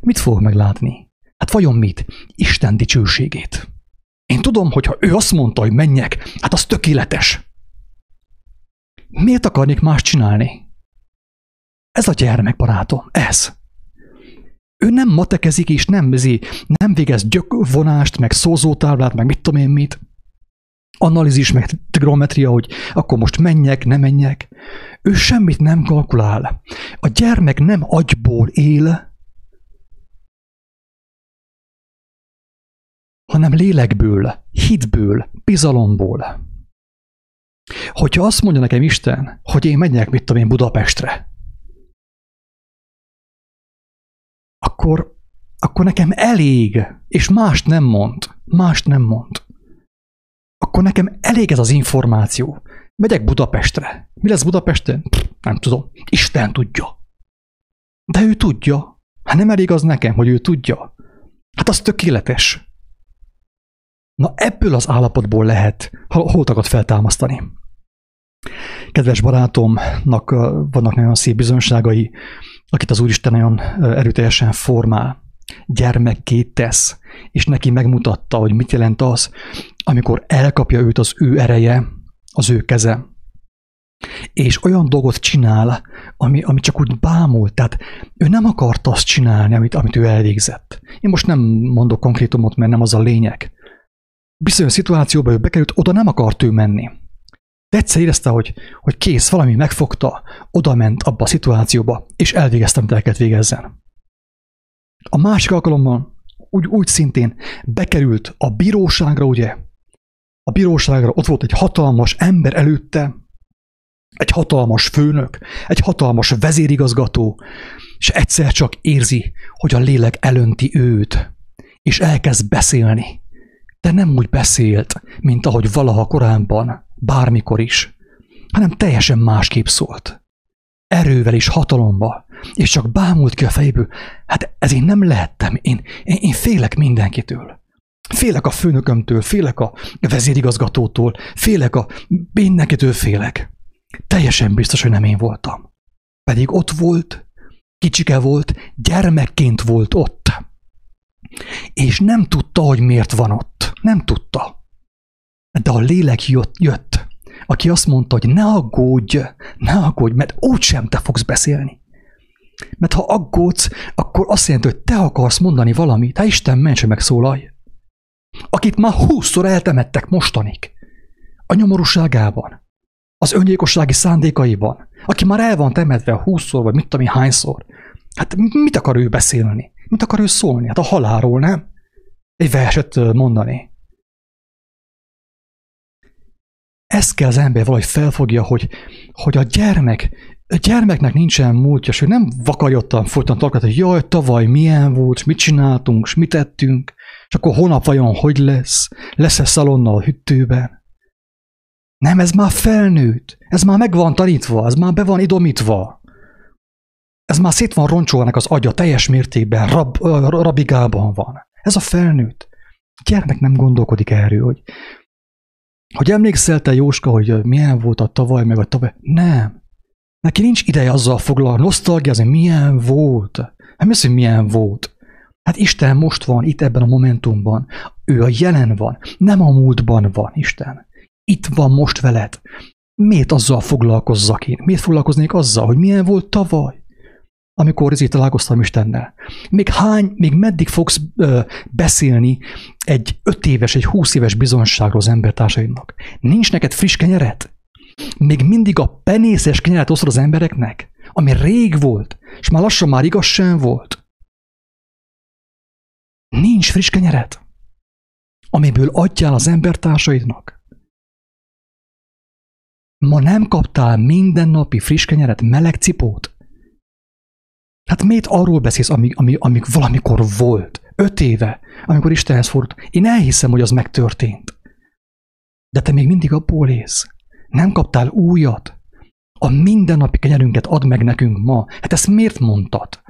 S1: Mit fogok meglátni? Hát vajon mit? Isten dicsőségét. Én tudom, hogy ha ő azt mondta, hogy menjek, hát az tökéletes. Miért akarnék más csinálni? Ez a gyermek, barátom, ez. Ő nem matekezik és nem, nem végez gyökvonást, meg szózótáblát, meg mit tudom én mit. Analízis, meg trigonometria, hogy akkor most menjek, nem menjek. Ő semmit nem kalkulál. A gyermek nem agyból él, hanem lélekből, hitből, bizalomból. Hogyha azt mondja nekem Isten, hogy én megyek, mit tudom én, Budapestre, akkor, akkor nekem elég, és mást nem mond, mást nem mond. Akkor nekem elég ez az információ. Megyek Budapestre. Mi lesz Budapesten? Pff, nem tudom. Isten tudja. De ő tudja. Hát nem elég az nekem, hogy ő tudja. Hát az tökéletes. Na ebből az állapotból lehet holtakat feltámasztani. Kedves barátomnak vannak nagyon szép bizonyságai, akit az Úristen nagyon erőteljesen formál, gyermekké tesz, és neki megmutatta, hogy mit jelent az, amikor elkapja őt az ő ereje, az ő keze, és olyan dolgot csinál, ami, ami csak úgy bámult, tehát ő nem akarta azt csinálni, amit, amit ő elvégzett. Én most nem mondok konkrétumot, mert nem az a lényeg. Bizonyos szituációban ő bekerült, oda nem akart ő menni. De egyszer érezte, hogy, hogy kész, valami megfogta, oda ment abba a szituációba, és elvégezte, amit el kellett végezzen. A másik alkalommal úgy, úgy szintén bekerült a bíróságra, ugye? A bíróságra ott volt egy hatalmas ember előtte, egy hatalmas főnök, egy hatalmas vezérigazgató, és egyszer csak érzi, hogy a lélek elönti őt, és elkezd beszélni. De nem úgy beszélt, mint ahogy valaha korábban, bármikor is, hanem teljesen másképp szólt. Erővel és hatalomba, és csak bámult ki a fejéből, hát ez én nem lehettem, én, én, én félek mindenkitől. Félek a főnökömtől, félek a vezérigazgatótól, félek a... mindenkitől félek. Teljesen biztos, hogy nem én voltam. Pedig ott volt, kicsike volt, gyermekként volt ott. És nem tudta, hogy miért van ott. Nem tudta. De a lélek jött, jött aki azt mondta, hogy ne aggódj, ne aggódj, mert úgysem te fogsz beszélni. Mert ha aggódsz, akkor azt jelenti, hogy te akarsz mondani valamit, te Isten ments, megszólalj. Akit már húszszor eltemettek mostanig, a nyomorúságában, az öngyilkossági szándékaiban, aki már el van temetve húszszor, vagy mit tudom én hányszor, hát mit akar ő beszélni? Mit akar ő szólni? Hát a halálról, nem? Egy verset mondani. Ezt kell az ember valahogy felfogja, hogy, hogy a gyermek, a gyermeknek nincsen múltja, ő nem vakajottan folyton tarkat, hogy jaj, tavaly milyen volt, mit csináltunk, mit tettünk, és akkor holnap vajon hogy lesz, lesz-e szalonna a hüttőben. Nem, ez már felnőtt, ez már meg van tanítva, ez már be van idomítva. Ez már szét van roncsolva az agya teljes mértékben, rab, rabigában van. Ez a felnőtt. A gyermek nem gondolkodik erről, hogy hogy emlékszel te, Jóska, hogy milyen volt a tavaly, meg a tavaly? Nem. Neki nincs ideje azzal foglalni, nosztalgiázni, milyen volt. Nem hisz, hogy milyen volt. Hát Isten most van, itt ebben a momentumban. Ő a jelen van, nem a múltban van Isten. Itt van most veled. Miért azzal foglalkozzak én? Miért foglalkoznék azzal, hogy milyen volt tavaly? amikor ezért találkoztam Istennel. Még hány, még meddig fogsz ö, beszélni egy öt éves, egy húsz éves bizonságról az embertársaidnak? Nincs neked friss kenyeret? Még mindig a penészes kenyeret osztod az embereknek? Ami rég volt, és már lassan már igaz sem volt. Nincs friss kenyeret, amiből adjál az embertársaidnak. Ma nem kaptál mindennapi friss kenyeret, meleg cipót? Hát miért arról beszélsz, ami, ami, ami valamikor volt? Öt éve, amikor Istenhez fordult. Én elhiszem, hogy az megtörtént. De te még mindig abból ész. Nem kaptál újat. A mindennapi kenyerünket ad meg nekünk ma. Hát ezt miért mondtad?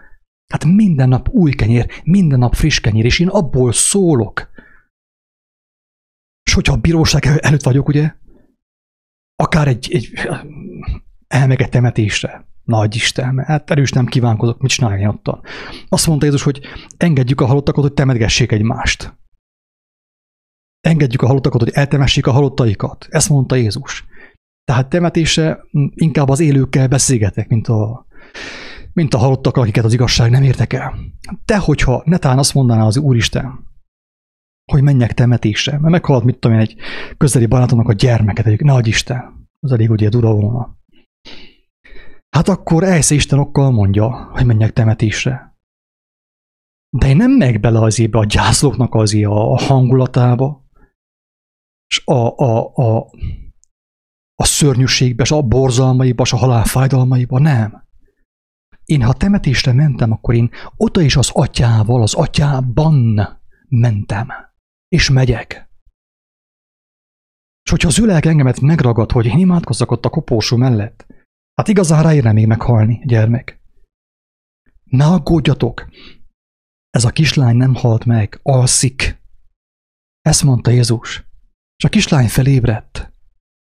S1: Hát minden nap új kenyér, minden nap friss kenyér, és én abból szólok. És hogyha a bíróság előtt vagyok, ugye, akár egy, egy elmeget temetésre, nagy Isten, hát erős nem kívánkozok, mit csinálni ottan. Azt mondta Jézus, hogy engedjük a halottakat, hogy temetgessék egymást. Engedjük a halottakat, hogy eltemessék a halottaikat. Ezt mondta Jézus. Tehát temetése inkább az élőkkel beszélgetek, mint a, mint a halottak, akiket az igazság nem értek el. De hogyha netán azt mondaná az Úristen, hogy menjek temetésre, mert meghalt, mit tudom én, egy közeli barátomnak a gyermeket, egy nagy Isten, az elég ugye dura volna. Hát akkor Ejsze Isten okkal mondja, hogy menjek temetésre. De én nem meg bele az a gyászlóknak az a hangulatába, és a, a, a, a szörnyűségbe, a borzalmaiba, a halál fájdalmaiba, nem. Én, ha temetésre mentem, akkor én oda is az atyával, az atyában mentem. És megyek. És hogyha az ülek engemet megragad, hogy én imádkozzak ott a kopósó mellett, hát igazán ráérne még meghalni, gyermek. Ne aggódjatok, ez a kislány nem halt meg, alszik. Ezt mondta Jézus. És a kislány felébredt.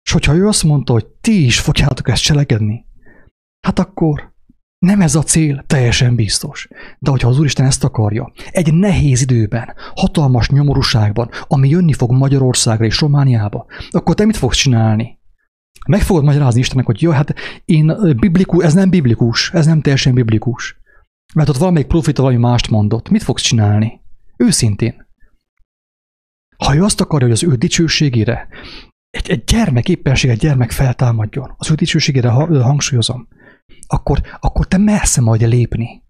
S1: És hogyha ő azt mondta, hogy ti is fogjátok ezt cselekedni, hát akkor nem ez a cél, teljesen biztos. De hogyha az Úristen ezt akarja, egy nehéz időben, hatalmas nyomorúságban, ami jönni fog Magyarországra és Romániába, akkor te mit fogsz csinálni? Meg fogod magyarázni Istennek, hogy jó, hát én biblikus, ez nem biblikus, ez nem teljesen biblikus. Mert ott valamelyik profita valami mást mondott. Mit fogsz csinálni? Őszintén. Ha ő azt akarja, hogy az ő dicsőségére egy, egy gyermek éppenség, egy gyermek feltámadjon, az ő dicsőségére hangsúlyozom, akkor, akkor te mersz majd lépni.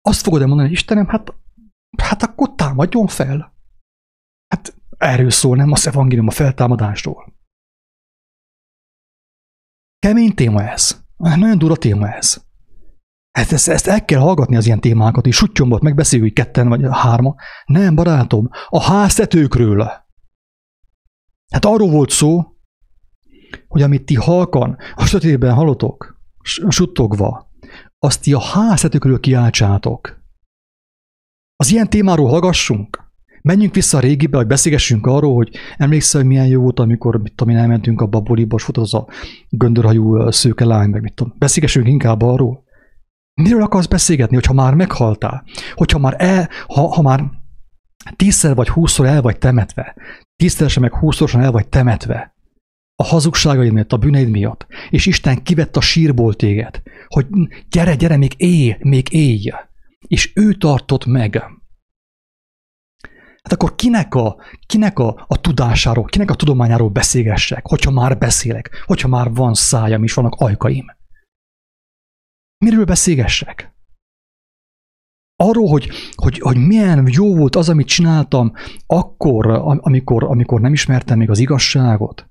S1: Azt fogod-e mondani, hogy Istenem, hát, hát akkor támadjon fel. Hát erről szól, nem az evangélium a feltámadásról. Kemény téma ez. Nagyon dura téma ez. Hát ezt, ezt el kell hallgatni az ilyen témákat, és suttyombot megbeszéljük ketten vagy hárma. Nem, barátom, a háztetőkről. Hát arról volt szó, hogy amit ti halkan, a sötétben halotok, suttogva, azt ti a háztetőkről kiáltsátok. Az ilyen témáról hallgassunk. Menjünk vissza a régibe, hogy beszélgessünk arról, hogy emlékszel, hogy milyen jó volt, amikor mit tudom én, elmentünk a baboliba, és az a göndörhajú szőke lány, meg mit tudom. Beszélgessünk inkább arról. Miről akarsz beszélgetni, hogyha már meghaltál? Hogyha már el, ha, ha már tízszer vagy húszszor el vagy temetve, tízszeresen meg húszszorosan el vagy temetve, a hazugságaid miatt, a bűneid miatt, és Isten kivett a sírból téged, hogy gyere, gyere, még élj, még élj, és ő tartott meg. Hát akkor kinek a, kinek a, a tudásáról, kinek a tudományáról beszélgessek, hogyha már beszélek, hogyha már van szájam és vannak ajkaim? Miről beszélgessek? Arról, hogy, hogy, hogy milyen jó volt az, amit csináltam akkor, amikor, amikor nem ismertem még az igazságot.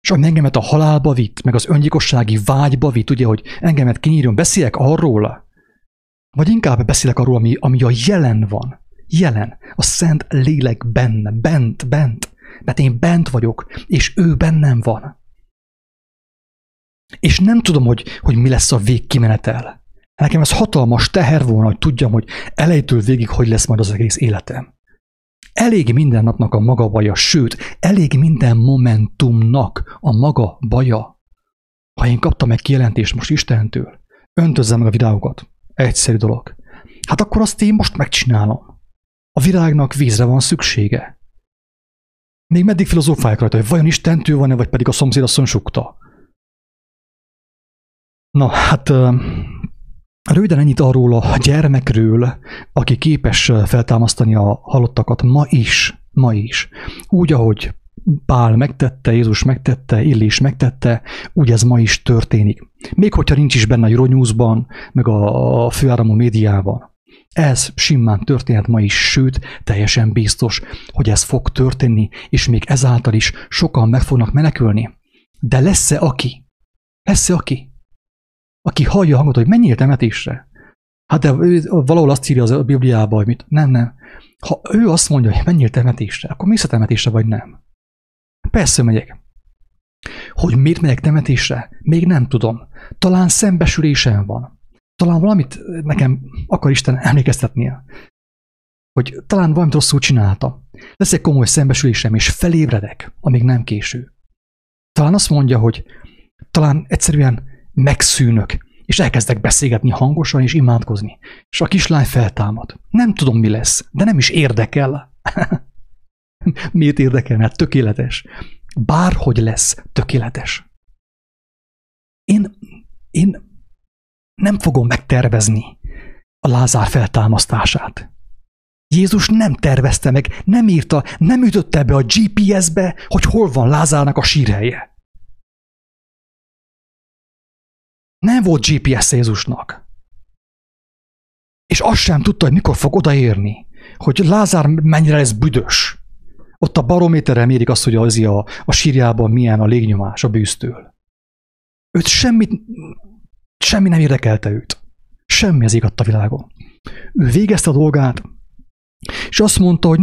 S1: És ami engemet a halálba vitt, meg az öngyilkossági vágyba vitt, ugye, hogy engemet kinyírjon, beszélek arról, vagy inkább beszélek arról, ami, ami a jelen van. Jelen. A szent lélek benne, bent, bent. Mert én bent vagyok, és ő bennem van. És nem tudom, hogy, hogy mi lesz a végkimenetel. Nekem ez hatalmas teher volna, hogy tudjam, hogy elejétől végig hogy lesz majd az egész életem. Elég minden napnak a maga baja, sőt, elég minden momentumnak a maga baja. Ha én kaptam egy kijelentést most Istentől, öntözzem meg a videókat. Egyszerű dolog. Hát akkor azt én most megcsinálom. A világnak vízre van szüksége. Még meddig filozófálják rajta, hogy vajon Istentől van-e, vagy pedig a szomszéd asszony sukta? Na, hát röviden ennyit arról a gyermekről, aki képes feltámasztani a halottakat ma is, ma is. Úgy, ahogy Pál megtette, Jézus megtette, Illés megtette, úgy ez ma is történik. Még hogyha nincs is benne a Euronews-ban, meg a főáramú médiában. Ez simán történhet ma is, sőt, teljesen biztos, hogy ez fog történni, és még ezáltal is sokan meg fognak menekülni. De lesz-e aki? Lesz-e aki? Aki hallja a hangot, hogy menjél temetésre. Hát de ő valahol azt írja a Bibliába, hogy mit. Nem, nem. Ha ő azt mondja, hogy menjél temetésre, akkor mész a temetésre, vagy nem? Persze megyek. Hogy miért megyek temetésre? Még nem tudom. Talán szembesülésem van. Talán valamit nekem akar Isten emlékeztetnie. Hogy talán valamit rosszul csináltam. Lesz egy komoly szembesülésem, és felébredek, amíg nem késő. Talán azt mondja, hogy talán egyszerűen megszűnök, és elkezdek beszélgetni hangosan és imádkozni. És a kislány feltámad. Nem tudom, mi lesz, de nem is érdekel. Miért érdekel? Mert tökéletes. Bárhogy lesz, tökéletes. Én, én nem fogom megtervezni a Lázár feltámasztását. Jézus nem tervezte meg, nem írta, nem ütötte be a GPS-be, hogy hol van Lázárnak a sírhelye. Nem volt GPS Jézusnak. És azt sem tudta, hogy mikor fog odaérni, hogy Lázár mennyire lesz büdös. Ott a barométerrel mérik azt, hogy az a, a sírjában milyen a légnyomás a bűztől. Őt semmit, semmi nem érdekelte őt. Semmi az a világon. Ő végezte a dolgát, és azt mondta, hogy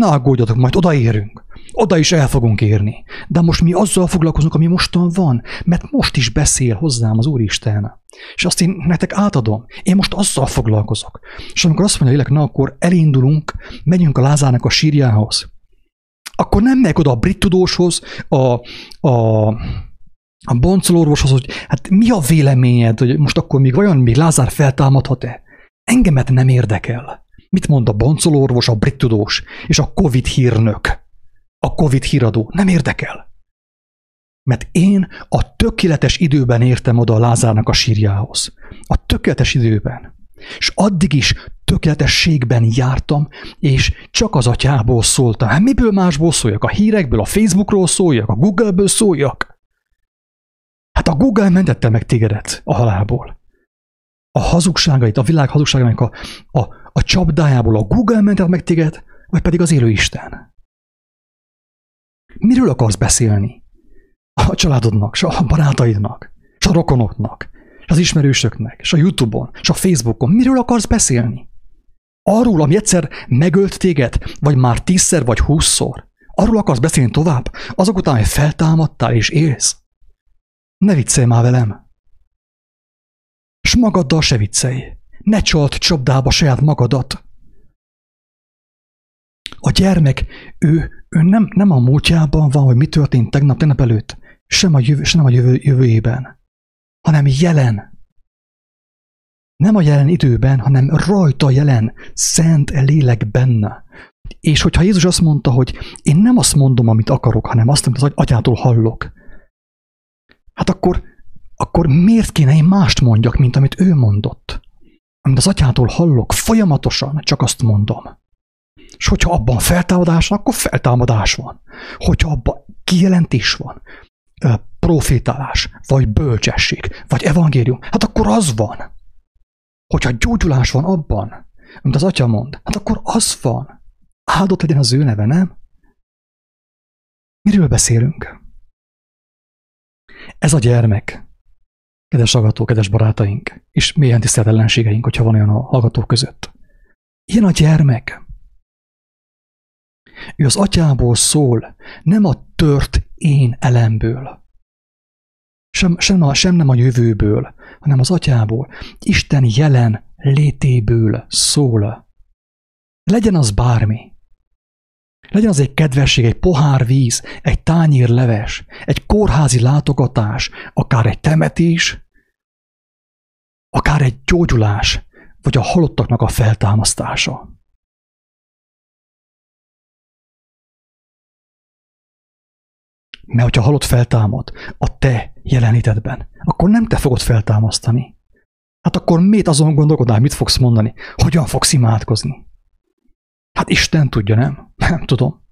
S1: ne aggódjatok, majd odaérünk. Oda is el fogunk érni. De most mi azzal foglalkozunk, ami mostan van, mert most is beszél hozzám az Úristen. És azt én nektek átadom. Én most azzal foglalkozok. És amikor azt mondja, hogy na akkor elindulunk, megyünk a Lázárnak a sírjához, akkor nem megy oda a brit tudóshoz, a, a, a boncolorvoshoz, hogy hát mi a véleményed, hogy most akkor még vajon még Lázár feltámadhat-e? Engemet nem érdekel. Mit mond a boncolorvos, a brit tudós és a Covid hírnök? A Covid híradó nem érdekel. Mert én a tökéletes időben értem oda a Lázárnak a sírjához. A tökéletes időben. És addig is tökéletességben jártam, és csak az atyából szóltam. Hát miből másból szóljak? A hírekből, a Facebookról szóljak, a Googleből szóljak? Hát a Google mentette meg tégedet a halálból. A hazugságait, a világ hazugságainak a, a, a csapdájából a Google mentett meg téged, vagy pedig az élő Isten? Miről akarsz beszélni? A családodnak, és a barátaidnak, és a rokonoknak, és az ismerősöknek, és a Youtube-on, és a Facebookon. Miről akarsz beszélni? Arról, ami egyszer megölt téged, vagy már tízszer, vagy húszszor. Arról akarsz beszélni tovább, azok után, hogy feltámadtál és élsz. Ne viccelj már velem. S magaddal se viccelj. Ne csalt csapdába saját magadat. A gyermek, ő, ő nem, nem a múltjában van, hogy mi történt tegnap, tegnap előtt, sem a, jövő, sem a jövő, jövőjében, hanem jelen. Nem a jelen időben, hanem rajta jelen, szent lélek benne. És hogyha Jézus azt mondta, hogy én nem azt mondom, amit akarok, hanem azt, amit az atyától hallok, hát akkor, akkor miért kéne én mást mondjak, mint amit ő mondott? Amit az atyától hallok, folyamatosan csak azt mondom. És hogyha abban feltámadás van, akkor feltámadás van. Hogyha abban kijelentés van, profétálás, vagy bölcsesség, vagy evangélium, hát akkor az van. Hogyha gyógyulás van abban, amit az atya mond, hát akkor az van. Áldott legyen az ő neve, nem? Miről beszélünk? Ez a gyermek, kedves hallgatók, kedves barátaink, és mélyen tisztelt ellenségeink, hogyha van olyan a hallgatók között. Ilyen a gyermek. Ő az atyából szól, nem a tört én elemből. Sem, sem, a, sem nem a jövőből, hanem az atyából. Isten jelen létéből szól. Legyen az bármi. Legyen az egy kedvesség, egy pohár víz, egy tányér leves, egy kórházi látogatás, akár egy temetés, akár egy gyógyulás, vagy a halottaknak a feltámasztása. Mert hogyha halott feltámad a te jelenlétedben, akkor nem te fogod feltámasztani. Hát akkor miért azon gondolkodnál, mit fogsz mondani? Hogyan fogsz imádkozni? Hát Isten tudja, nem? Nem tudom.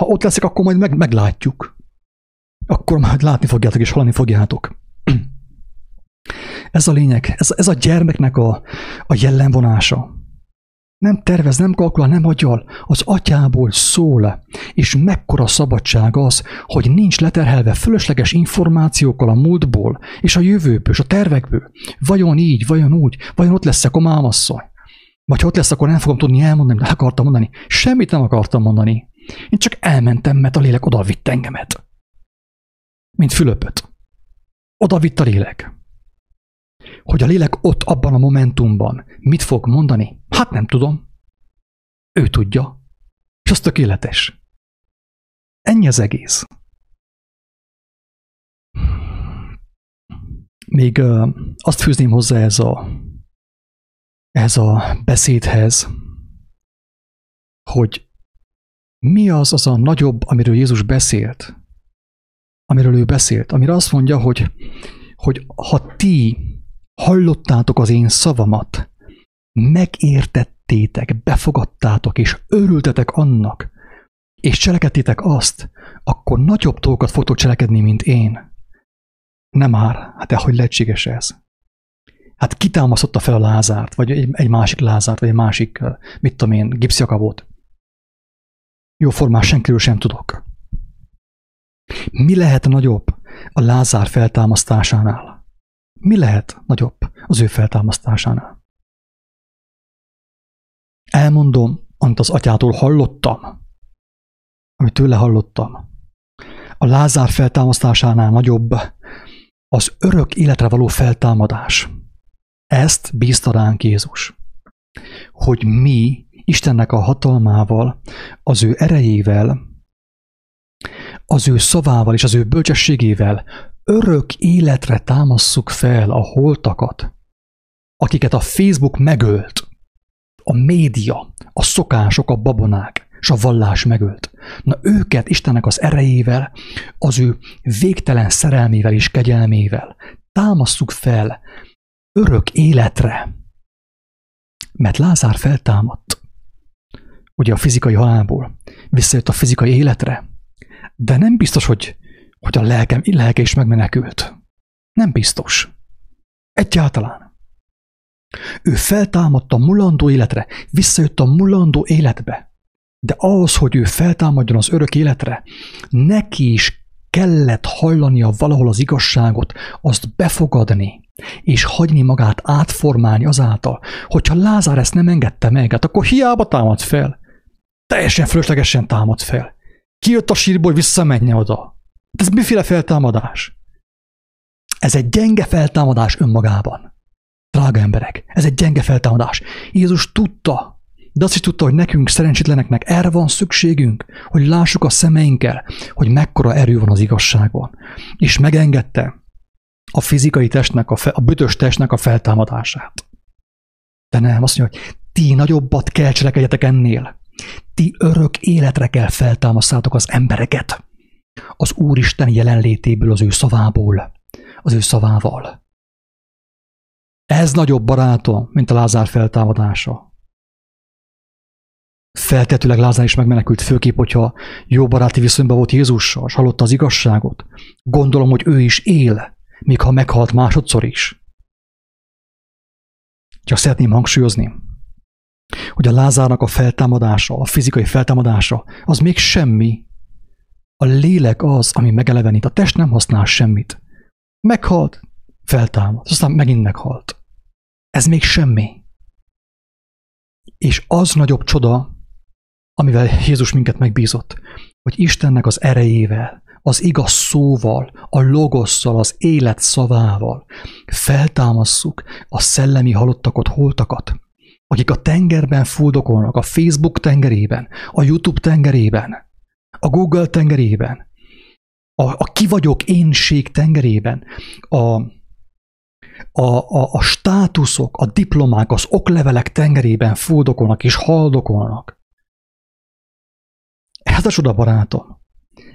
S1: Ha ott leszek, akkor majd meg, meglátjuk. Akkor majd látni fogjátok és hallani fogjátok. Ez a lényeg, ez, ez a gyermeknek a, a jellemvonása. Nem tervez, nem kalkulál, nem agyal, az atyából szól, és mekkora szabadság az, hogy nincs leterhelve fölösleges információkkal a múltból, és a jövőből, és a tervekből. Vajon így, vajon úgy, vajon ott lesz-e a mámasszony? Vagy ott lesz, akkor nem fogom tudni elmondani, de akartam mondani. Semmit nem akartam mondani. Én csak elmentem, mert a lélek oda vitt engemet. Mint Fülöpöt. Oda vitt a lélek. Hogy a lélek ott abban a momentumban mit fog mondani? Hát nem tudom. Ő tudja. És az tökéletes. Ennyi az egész. Még azt fűzném hozzá ez a, ez a beszédhez, hogy mi az az a nagyobb, amiről Jézus beszélt, amiről ő beszélt, amire azt mondja, hogy, hogy ha ti hallottátok az én szavamat, megértettétek befogadtátok, és örültetek annak, és cselekedtétek azt, akkor nagyobb dolgokat fogtok cselekedni, mint én. Nem már, hát de hogy lehetséges ez? Hát kitámasztotta fel a Lázárt, vagy egy, egy másik Lázárt, vagy egy másik, mit tudom én, gipszjakabót. Jó formás senkiről sem tudok. Mi lehet nagyobb a Lázár feltámasztásánál? Mi lehet nagyobb az ő feltámasztásánál? Elmondom, amit az atyától hallottam, amit tőle hallottam. A Lázár feltámasztásánál nagyobb az örök életre való feltámadás. Ezt bízta ránk Jézus. Hogy mi Istennek a hatalmával, az ő erejével, az ő szavával és az ő bölcsességével örök életre támasszuk fel a holtakat, akiket a Facebook megölt, a média, a szokások, a babonák és a vallás megölt. Na őket Istennek az erejével, az ő végtelen szerelmével és kegyelmével támasszuk fel örök életre. Mert Lázár feltámadt, ugye a fizikai halálból, visszajött a fizikai életre, de nem biztos, hogy, hogy a lelkem, lelke is megmenekült. Nem biztos. Egyáltalán. Ő feltámadt a mulandó életre, visszajött a mulandó életbe. De ahhoz, hogy ő feltámadjon az örök életre, neki is kellett hallania valahol az igazságot, azt befogadni, és hagyni magát átformálni azáltal, hogyha Lázár ezt nem engedte meg, hát akkor hiába támad fel. Teljesen fölöslegesen támad fel. Kijött a sírból, hogy visszamenje oda. De ez miféle feltámadás? Ez egy gyenge feltámadás önmagában. Drága emberek, ez egy gyenge feltámadás. Jézus tudta, de azt is tudta, hogy nekünk, szerencsétleneknek erre van szükségünk, hogy lássuk a szemeinkkel, hogy mekkora erő van az igazságban. És megengedte a fizikai testnek, a, fe, a büdös testnek a feltámadását. De nem, azt mondja, hogy ti nagyobbat kell cselekedjetek ennél. Ti örök életre kell feltámasztátok az embereket. Az Úristen jelenlétéből, az ő szavából, az ő szavával. Ez nagyobb barátom, mint a Lázár feltámadása. Feltetőleg Lázár is megmenekült, főképp, hogyha jó baráti viszonyban volt Jézussal, és hallotta az igazságot. Gondolom, hogy ő is él, még ha meghalt másodszor is. Csak szeretném hangsúlyozni, hogy a Lázárnak a feltámadása, a fizikai feltámadása, az még semmi. A lélek az, ami megelevenít. A test nem használ semmit. Meghalt, feltámad, aztán megint meghalt. Ez még semmi. És az nagyobb csoda, amivel Jézus minket megbízott, hogy Istennek az erejével, az igaz szóval, a logosszal, az élet szavával feltámasszuk a szellemi halottakat, holtakat, akik a tengerben fuldokolnak, a Facebook tengerében, a YouTube tengerében, a Google tengerében, a, a kivagyok énség tengerében, a, a, a, a státuszok, a diplomák, az oklevelek tengerében fuldokolnak és haldokolnak. Ez a csoda, barátom.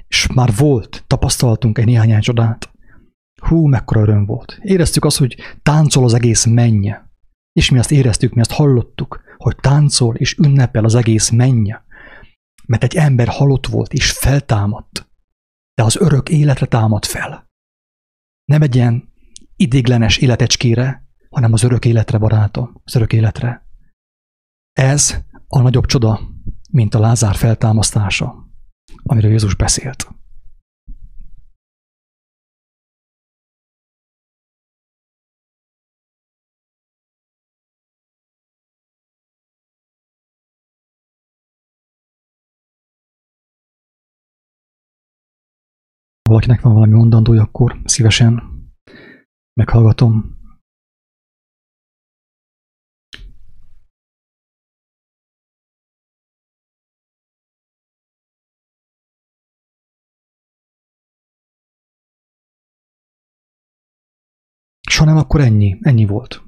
S1: És már volt, tapasztaltunk egy néhány csodát. Hú, mekkora öröm volt. Éreztük azt, hogy táncol az egész menny. És mi azt éreztük, mi azt hallottuk, hogy táncol és ünnepel az egész menny. Mert egy ember halott volt és feltámadt. De az örök életre támad fel. Nem egy ilyen idéglenes életecskére, hanem az örök életre, barátom, az örök életre. Ez a nagyobb csoda, mint a Lázár feltámasztása, amiről Jézus beszélt. valakinek van valami mondandója, akkor szívesen Meghallgatom. És ha nem, akkor ennyi, ennyi volt.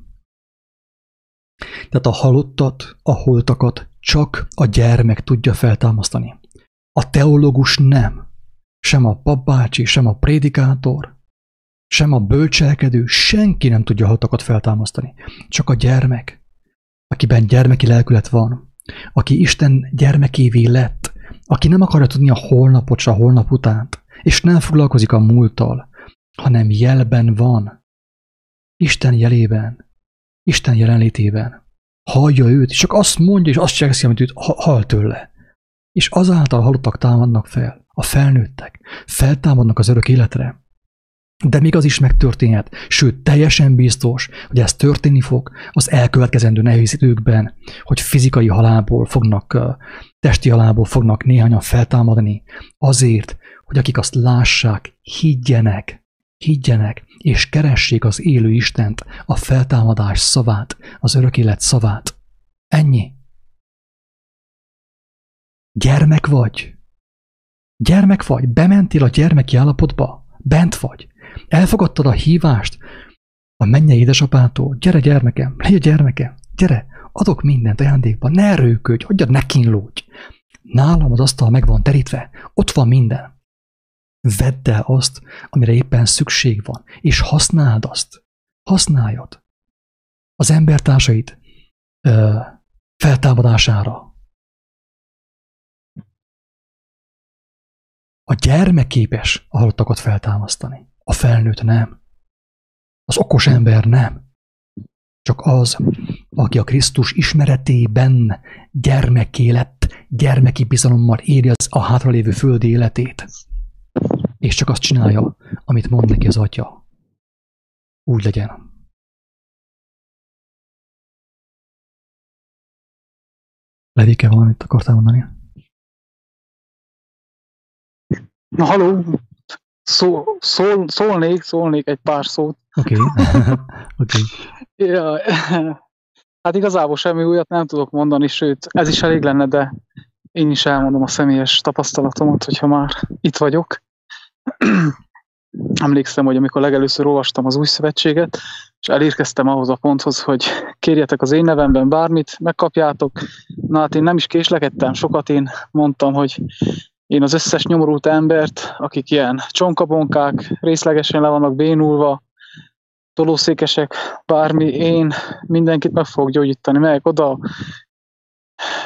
S1: Tehát a halottat, a holtakat csak a gyermek tudja feltámasztani. A teológus nem. Sem a papbácsi, sem a prédikátor, sem a bölcselkedő, senki nem tudja hatokat feltámasztani. Csak a gyermek. akiben gyermeki lelkület van, aki Isten gyermekévé lett, aki nem akarja tudni a holnapot, a holnap utánt, és nem foglalkozik a múlttal, hanem jelben van. Isten jelében, Isten jelenlétében. Hallja őt, és csak azt mondja, és azt cselekszi, amit őt hall tőle. És azáltal halottak támadnak fel, a felnőttek, feltámadnak az örök életre. De még az is megtörténhet, sőt, teljesen biztos, hogy ez történni fog az elkövetkezendő nehéz időkben, hogy fizikai halálból fognak, testi halálból fognak néhányan feltámadni, azért, hogy akik azt lássák, higgyenek, higgyenek, és keressék az élő Istent, a feltámadás szavát, az örök élet szavát. Ennyi. Gyermek vagy. Gyermek vagy. Bementél a gyermeki állapotba. Bent vagy. Elfogadtad a hívást a mennyei édesapától. Gyere, gyermekem, légy gyermekem, gyere, adok mindent ajándékba, ne erőködj, hagyjad, ne kínlódj. Nálam az asztal meg van terítve, ott van minden. Vedd el azt, amire éppen szükség van, és használd azt. Használjad. Az embertársait ö, feltámadására. A gyermek képes a halottakat feltámasztani. A felnőtt nem. Az okos ember nem. Csak az, aki a Krisztus ismeretében gyermeké lett, gyermeki bizalommal éri az a hátralévő földi életét. És csak azt csinálja, amit mond neki az atya. Úgy legyen. Levike, valamit akartál mondani?
S2: Na, haló! szó, szól, szólnék, szólnék egy pár szót.
S1: Oké. Okay. okay.
S2: ja, hát igazából semmi újat nem tudok mondani, sőt, ez is elég lenne, de én is elmondom a személyes tapasztalatomat, hogyha már itt vagyok. Emlékszem, hogy amikor legelőször olvastam az új szövetséget, és elérkeztem ahhoz a ponthoz, hogy kérjetek az én nevemben bármit, megkapjátok. Na hát én nem is késlekedtem, sokat én mondtam, hogy én az összes nyomorult embert, akik ilyen csonkabonkák, részlegesen le vannak bénulva, tolószékesek, bármi, én mindenkit meg fogok gyógyítani, meg oda,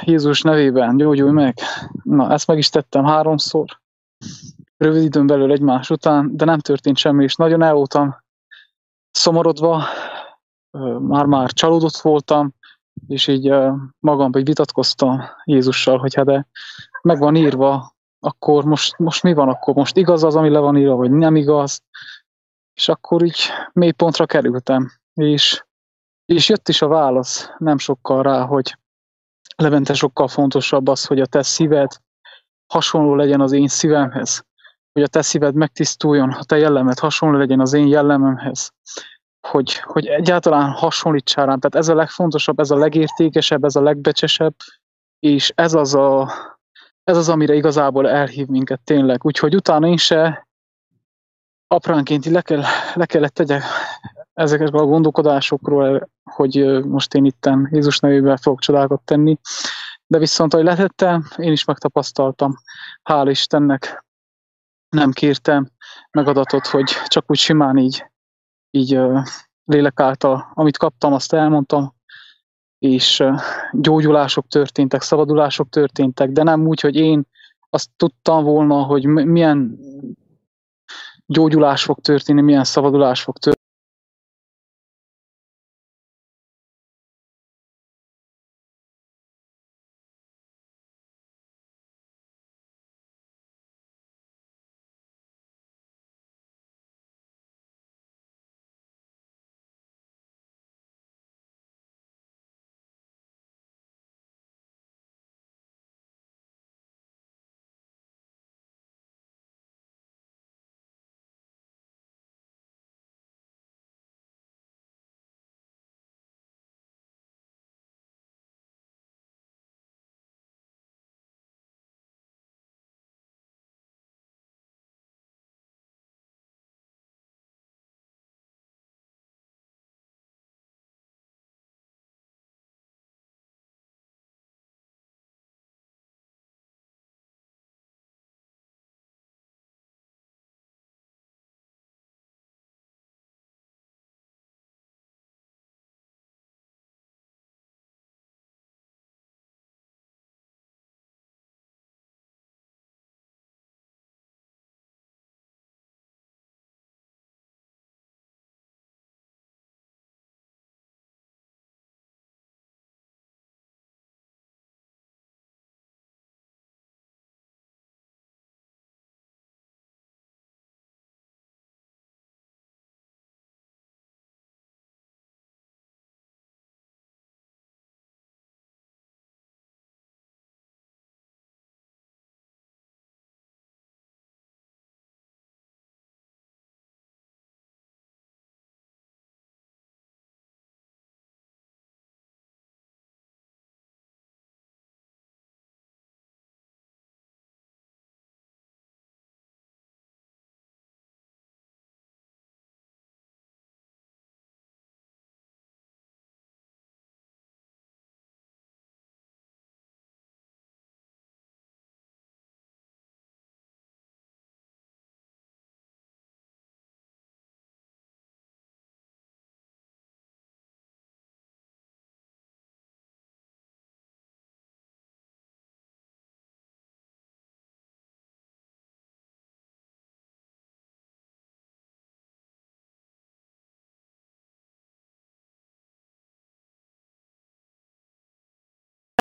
S2: Jézus nevében gyógyulj meg. Na, ezt meg is tettem háromszor, rövid időn belül egymás után, de nem történt semmi, és nagyon el voltam szomorodva, már-már csalódott voltam, és így magamban vitatkoztam Jézussal, hogy hát de meg van írva akkor most, most mi van, akkor? Most igaz az, ami le van írva, vagy nem igaz, és akkor így mély pontra kerültem, és, és jött is a válasz nem sokkal rá, hogy Levente sokkal fontosabb az, hogy a te szíved hasonló legyen az én szívemhez, hogy a te szíved megtisztuljon, a te jellemed hasonló legyen az én jellememhez, hogy, hogy egyáltalán hasonlítsál rám. Tehát ez a legfontosabb, ez a legértékesebb, ez a legbecsesebb, és ez az a, ez az, amire igazából elhív minket tényleg. Úgyhogy utána én se apránként le, kell, le kellett tegyek ezekről a gondolkodásokról, hogy most én itten Jézus nevében fogok csodákat tenni. De viszont, ahogy letettem, én is megtapasztaltam. Hál' Istennek nem kértem megadatot, hogy csak úgy simán így, így lélek által, amit kaptam, azt elmondtam, és gyógyulások történtek, szabadulások történtek, de nem úgy, hogy én azt tudtam volna, hogy milyen gyógyulás fog történni, milyen szabadulás fog történni.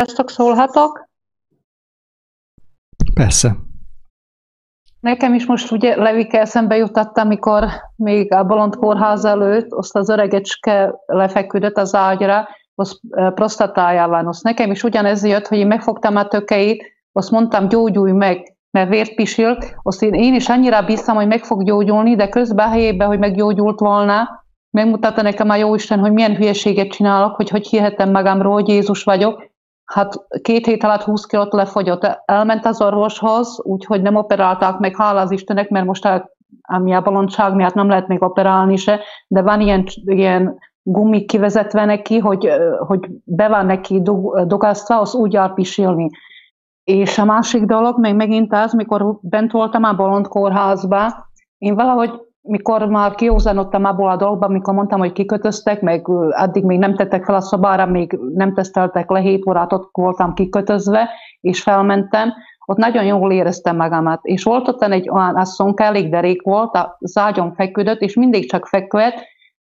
S3: Sziasztok, szólhatok?
S1: Persze.
S3: Nekem is most ugye Levike eszembe jutott, amikor még a Bolond kórház előtt, azt az öregecske lefeküdött az ágyra, az prostatájával. Azt nekem is ugyanez jött, hogy én megfogtam a tökeit, azt mondtam, gyógyulj meg, mert vért pisilt, azt én, én is annyira bíztam, hogy meg fog gyógyulni, de közben helyében, hogy meggyógyult volna, megmutatta nekem a Jóisten, hogy milyen hülyeséget csinálok, hogy hogy hihetem magamról, hogy Jézus vagyok. Hát két hét alatt 20 kilót lefogyott. Elment az orvoshoz, úgyhogy nem operálták meg, hála az Istennek, mert most ami a balondság miatt nem lehet még operálni se, de van ilyen, ilyen gumi kivezetve neki, hogy, hogy be van neki dugasztva, az úgy pisilni. És a másik dolog, még megint az, mikor bent voltam a bolond kórházba, én valahogy mikor már kiózanodtam abból a dolgba, mikor mondtam, hogy kikötöztek, meg addig még nem tettek fel a szobára, még nem teszteltek le, hét órát ott voltam kikötözve, és felmentem, ott nagyon jól éreztem magamat. És volt ott egy olyan asszonka, elég derék volt, a zágyon feküdött, és mindig csak feküdt,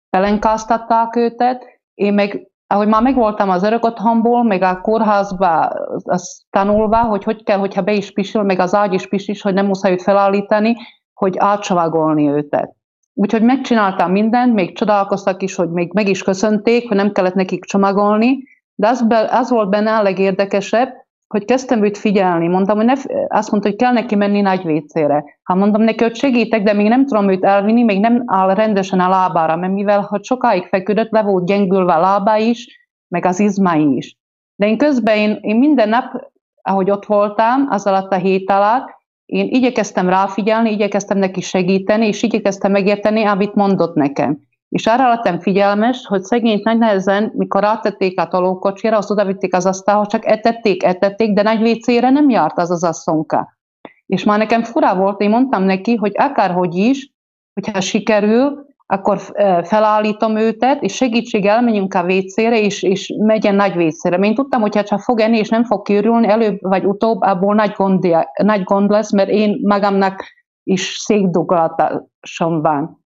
S3: pelenkáztatták őtet, én meg ahogy már megvoltam az örök otthonból, meg a kórházba azt tanulva, hogy hogy kell, hogyha be is pisil, meg az ágy is pisil, hogy nem muszáj őt felállítani, hogy átcsavagolni őtet. Úgyhogy megcsináltam mindent, még csodálkoztak is, hogy még meg is köszönték, hogy nem kellett nekik csomagolni, de az, be, az volt benne a legérdekesebb, hogy kezdtem őt figyelni. Mondtam, hogy ne, azt mondta, hogy kell neki menni nagy vécére. Ha mondom neki, hogy segítek, de még nem tudom őt elvinni, még nem áll rendesen a lábára, mert mivel ha sokáig feküdött, le volt gyengülve a lábá is, meg az izmai is. De én közben én, én minden nap, ahogy ott voltam, az alatt a hét alatt, én igyekeztem ráfigyelni, igyekeztem neki segíteni, és igyekeztem megérteni, amit mondott nekem. És arra lettem figyelmes, hogy szegényt nagy nehezen, mikor átették a tolókocsira, azt odavitték az asztalhoz, csak etették, etették, de nagy vécére nem járt az az asszonka. És már nekem fura volt, én mondtam neki, hogy akárhogy is, hogyha sikerül, akkor felállítom őtet, és segítség elmenjünk a vécére, és, és megyen nagy vécére. Én tudtam, hogy ha fog enni, és nem fog kiürülni, előbb vagy utóbb, abból nagy gond, nagy gond lesz, mert én magamnak is székduglatásom van.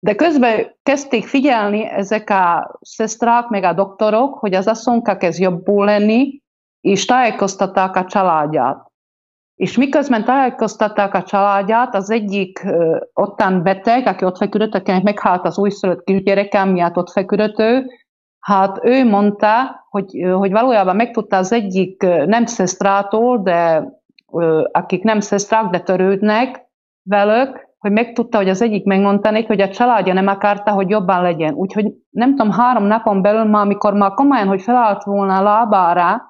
S3: De közben kezdték figyelni ezek a szesztrák, meg a doktorok, hogy az asszonka kezd jobbul lenni, és tájékoztatták a családját. És miközben tájékoztatták a családját, az egyik ö, ottan beteg, aki ott feküdött, akinek meghalt az újszülött kisgyereke, miatt ott feküdött ő, hát ő mondta, hogy, hogy valójában megtudta az egyik nem szesztrától, de akik nem szesztrák, de törődnek velük, hogy megtudta, hogy az egyik megmondta neki, hogy a családja nem akarta, hogy jobban legyen. Úgyhogy nem tudom, három napon belül már, amikor már komolyan, hogy felállt volna a lábára,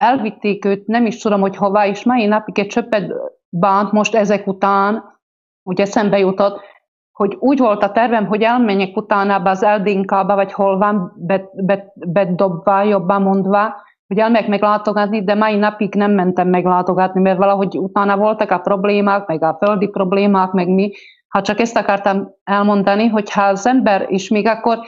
S3: elvitték őt, nem is tudom, hogy hova, és mai napig egy csöppet bánt most ezek után, ugye eszembe jutott, hogy úgy volt a tervem, hogy elmenjek utána az Eldinkába, vagy hol van bedobva, be, jobban mondva, hogy elmegyek meglátogatni, de mai napig nem mentem meglátogatni, mert valahogy utána voltak a problémák, meg a földi problémák, meg mi. Ha csak ezt akartam elmondani, hogy ha az ember, és még akkor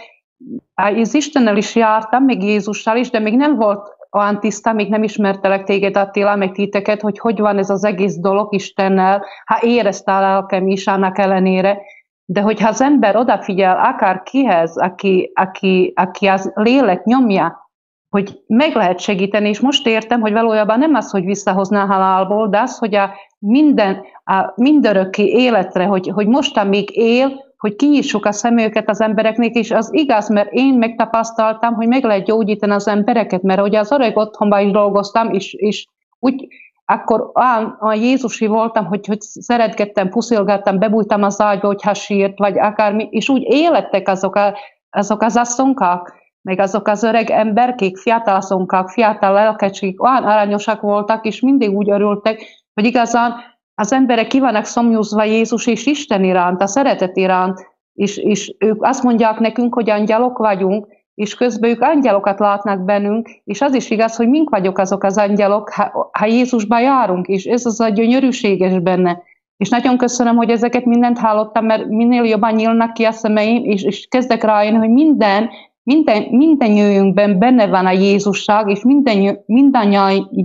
S3: az Istennel is jártam, meg Jézussal is, de még nem volt olyan tiszta, még nem ismertelek téged Attila, meg titeket, hogy hogy van ez az egész dolog Istennel, ha érezte a lelkem is annak ellenére, de hogyha az ember odafigyel akár kihez, aki, aki, aki az lélek nyomja, hogy meg lehet segíteni, és most értem, hogy valójában nem az, hogy visszahozná halálból, de az, hogy a minden, a mindörökké életre, hogy, hogy mostan még él, hogy kinyissuk a szemüket az embereknek, és az igaz, mert én megtapasztaltam, hogy meg lehet gyógyítani az embereket, mert ugye az öreg otthonban is dolgoztam, és, és úgy akkor a, a Jézusi voltam, hogy, hogy szeretgettem, puszilgattam, bebújtam az ágyba, hogyha sírt, vagy akármi, és úgy élettek azok, a, azok az asszonkák, meg azok az öreg emberkék, fiatal asszonkák, fiatal lelkecsik, olyan aranyosak voltak, és mindig úgy örültek, hogy igazán az emberek ki vannak szomjúzva Jézus és Isten iránt, a szeretet iránt, és, és ők azt mondják nekünk, hogy angyalok vagyunk, és közben ők angyalokat látnak bennünk, és az is igaz, hogy mink vagyok azok az angyalok, ha, ha Jézusba járunk, és ez az a gyönyörűséges benne. És nagyon köszönöm, hogy ezeket mindent hallottam, mert minél jobban nyílnak ki a szemeim, és, és kezdek rájönni, hogy minden, minden, mindennyiünkben benne van a Jézusság, és minden, mindannyiunk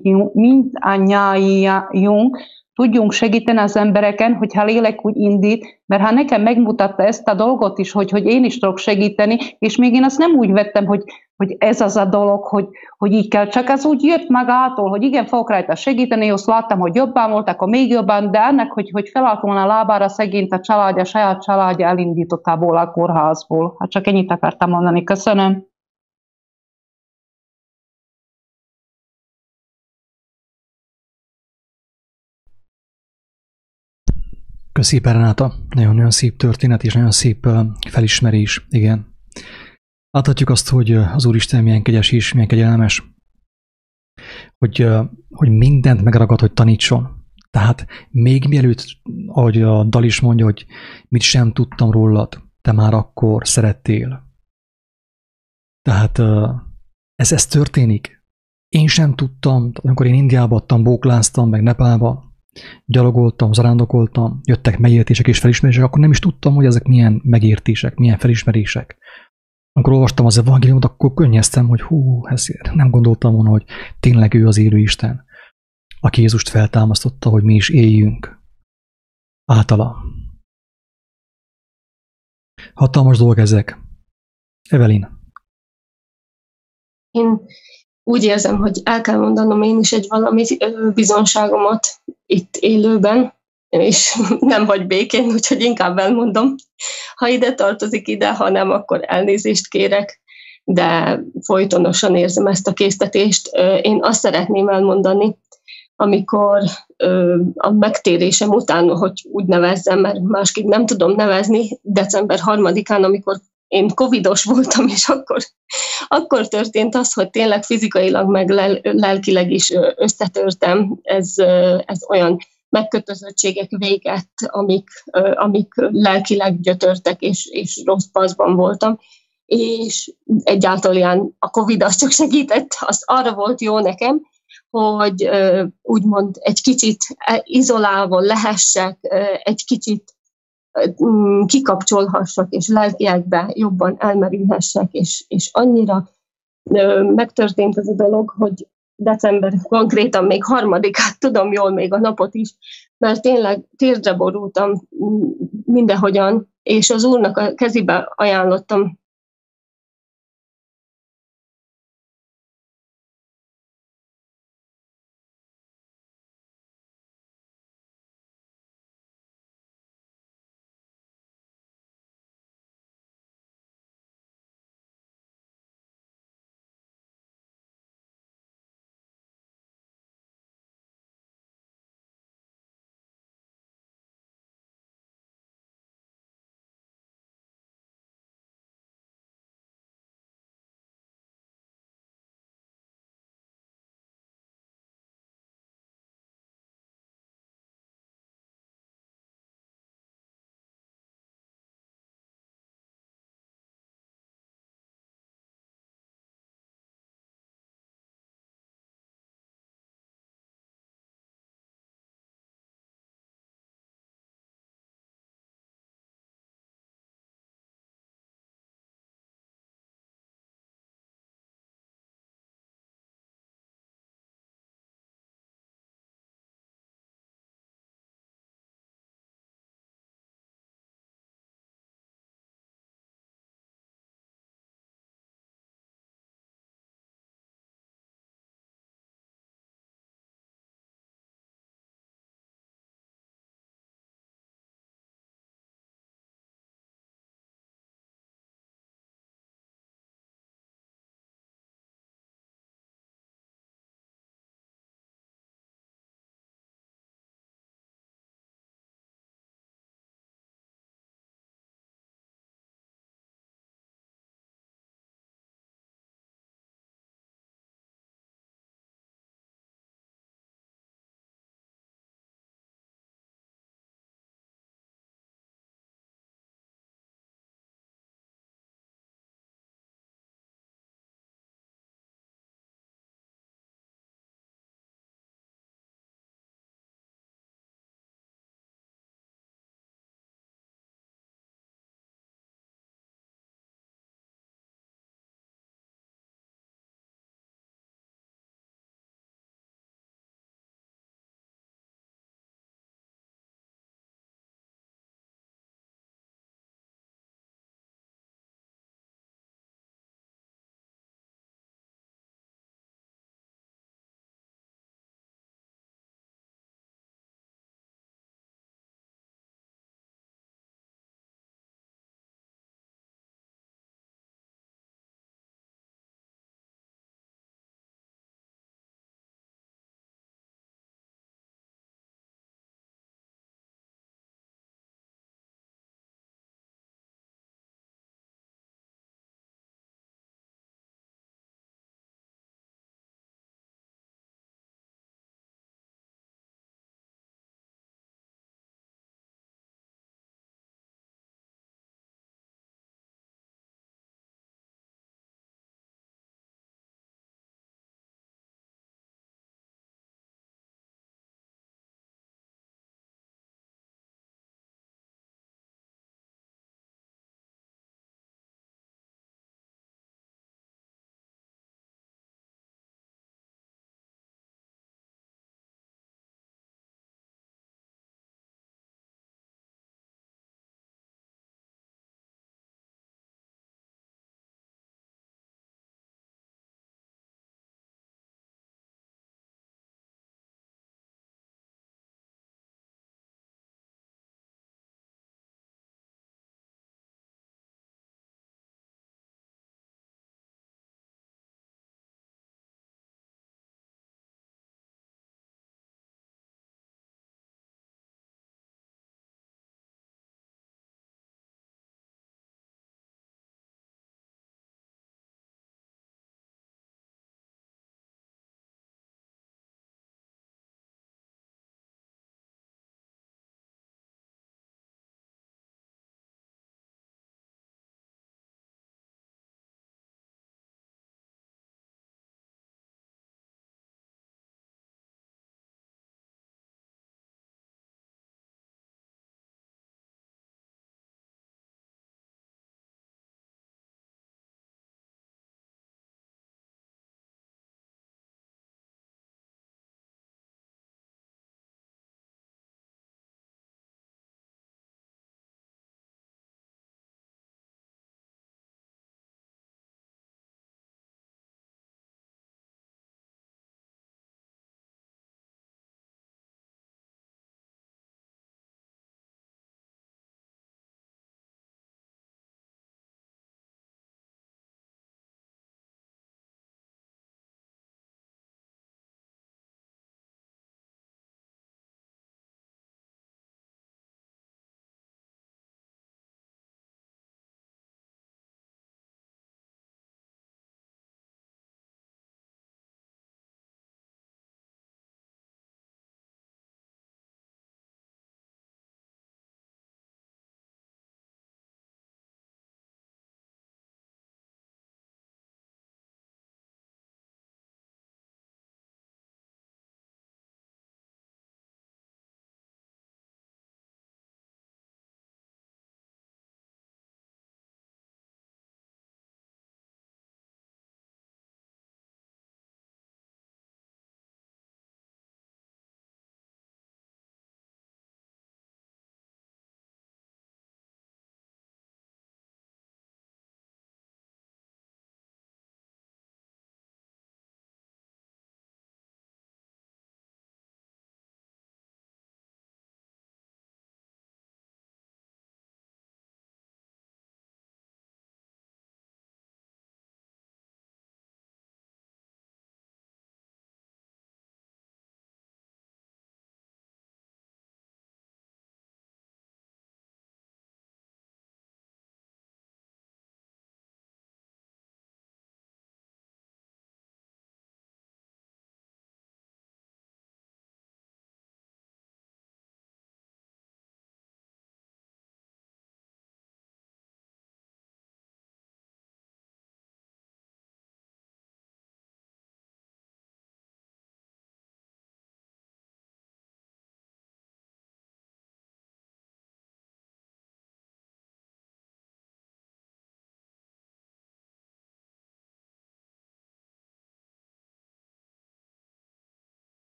S3: tudjunk segíteni az embereken, hogyha lélek úgy indít, mert ha nekem megmutatta ezt a dolgot is, hogy, hogy én is tudok segíteni, és még én azt nem úgy vettem, hogy, hogy ez az a dolog, hogy, hogy így kell. Csak ez úgy jött magától, hogy igen, fogok rajta segíteni, azt láttam, hogy jobban volt, akkor még jobban, de ennek, hogy, hogy felállt a lábára szegényt a családja, saját családja elindítottából a kórházból. Hát csak ennyit akartam mondani. Köszönöm.
S1: Köszi, Renáta. Nagyon-nagyon szép történet, és nagyon szép felismerés. Igen. Láthatjuk azt, hogy az Úristen milyen kegyes és milyen kegyelmes, hogy, hogy mindent megragad, hogy tanítson. Tehát még mielőtt, ahogy a dal is mondja, hogy mit sem tudtam rólad, te már akkor szerettél. Tehát ez, ez történik. Én sem tudtam, amikor én Indiába adtam, bókláztam, meg Nepálba, gyalogoltam, zarándokoltam, jöttek megértések és felismerések, akkor nem is tudtam, hogy ezek milyen megértések, milyen felismerések. Amikor olvastam az evangéliumot, akkor könnyeztem, hogy hú, ez nem gondoltam volna, hogy tényleg ő az élő Isten, aki Jézust feltámasztotta, hogy mi is éljünk általa. Hatalmas dolgok ezek. Evelyn.
S4: Én úgy érzem, hogy el kell mondanom én is egy valami bizonságomat itt élőben, és nem vagy békén, úgyhogy inkább elmondom. Ha ide tartozik ide, ha nem, akkor elnézést kérek, de folytonosan érzem ezt a késztetést. Én azt szeretném elmondani, amikor a megtérésem után, hogy úgy nevezzem, mert másképp nem tudom nevezni, december 3-án, amikor én covidos voltam, és akkor, akkor történt az, hogy tényleg fizikailag, meg lel, lelkileg is összetörtem. Ez, ez olyan megkötözöttségek véget, amik, amik lelkileg gyötörtek, és, és rossz paszban voltam. És egyáltalán a Covid az csak segített, az arra volt jó nekem, hogy úgymond egy kicsit izolálva lehessek, egy kicsit kikapcsolhassak, és lelkiekbe jobban elmerülhessek, és, és annyira megtörtént ez a dolog, hogy december konkrétan még harmadikát tudom jól még a napot is, mert tényleg térdre borultam mm, mindenhogyan, és az úrnak a kezébe ajánlottam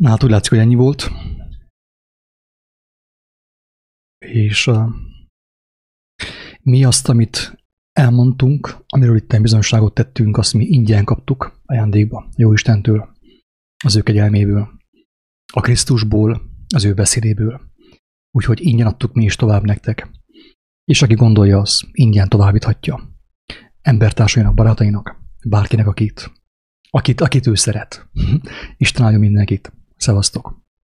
S1: Na hát úgy látszik, hogy ennyi volt. És uh, mi azt, amit elmondtunk, amiről itt bizonyosságot tettünk, azt mi ingyen kaptuk ajándékba, jó Istentől, az ő kegyelméből, a Krisztusból, az ő beszédéből. Úgyhogy ingyen adtuk mi is tovább nektek. És aki gondolja, az ingyen továbbíthatja. Embertársainak, barátainak, bárkinek, akit, akit, akit ő szeret. Isten áldja mindenkit. за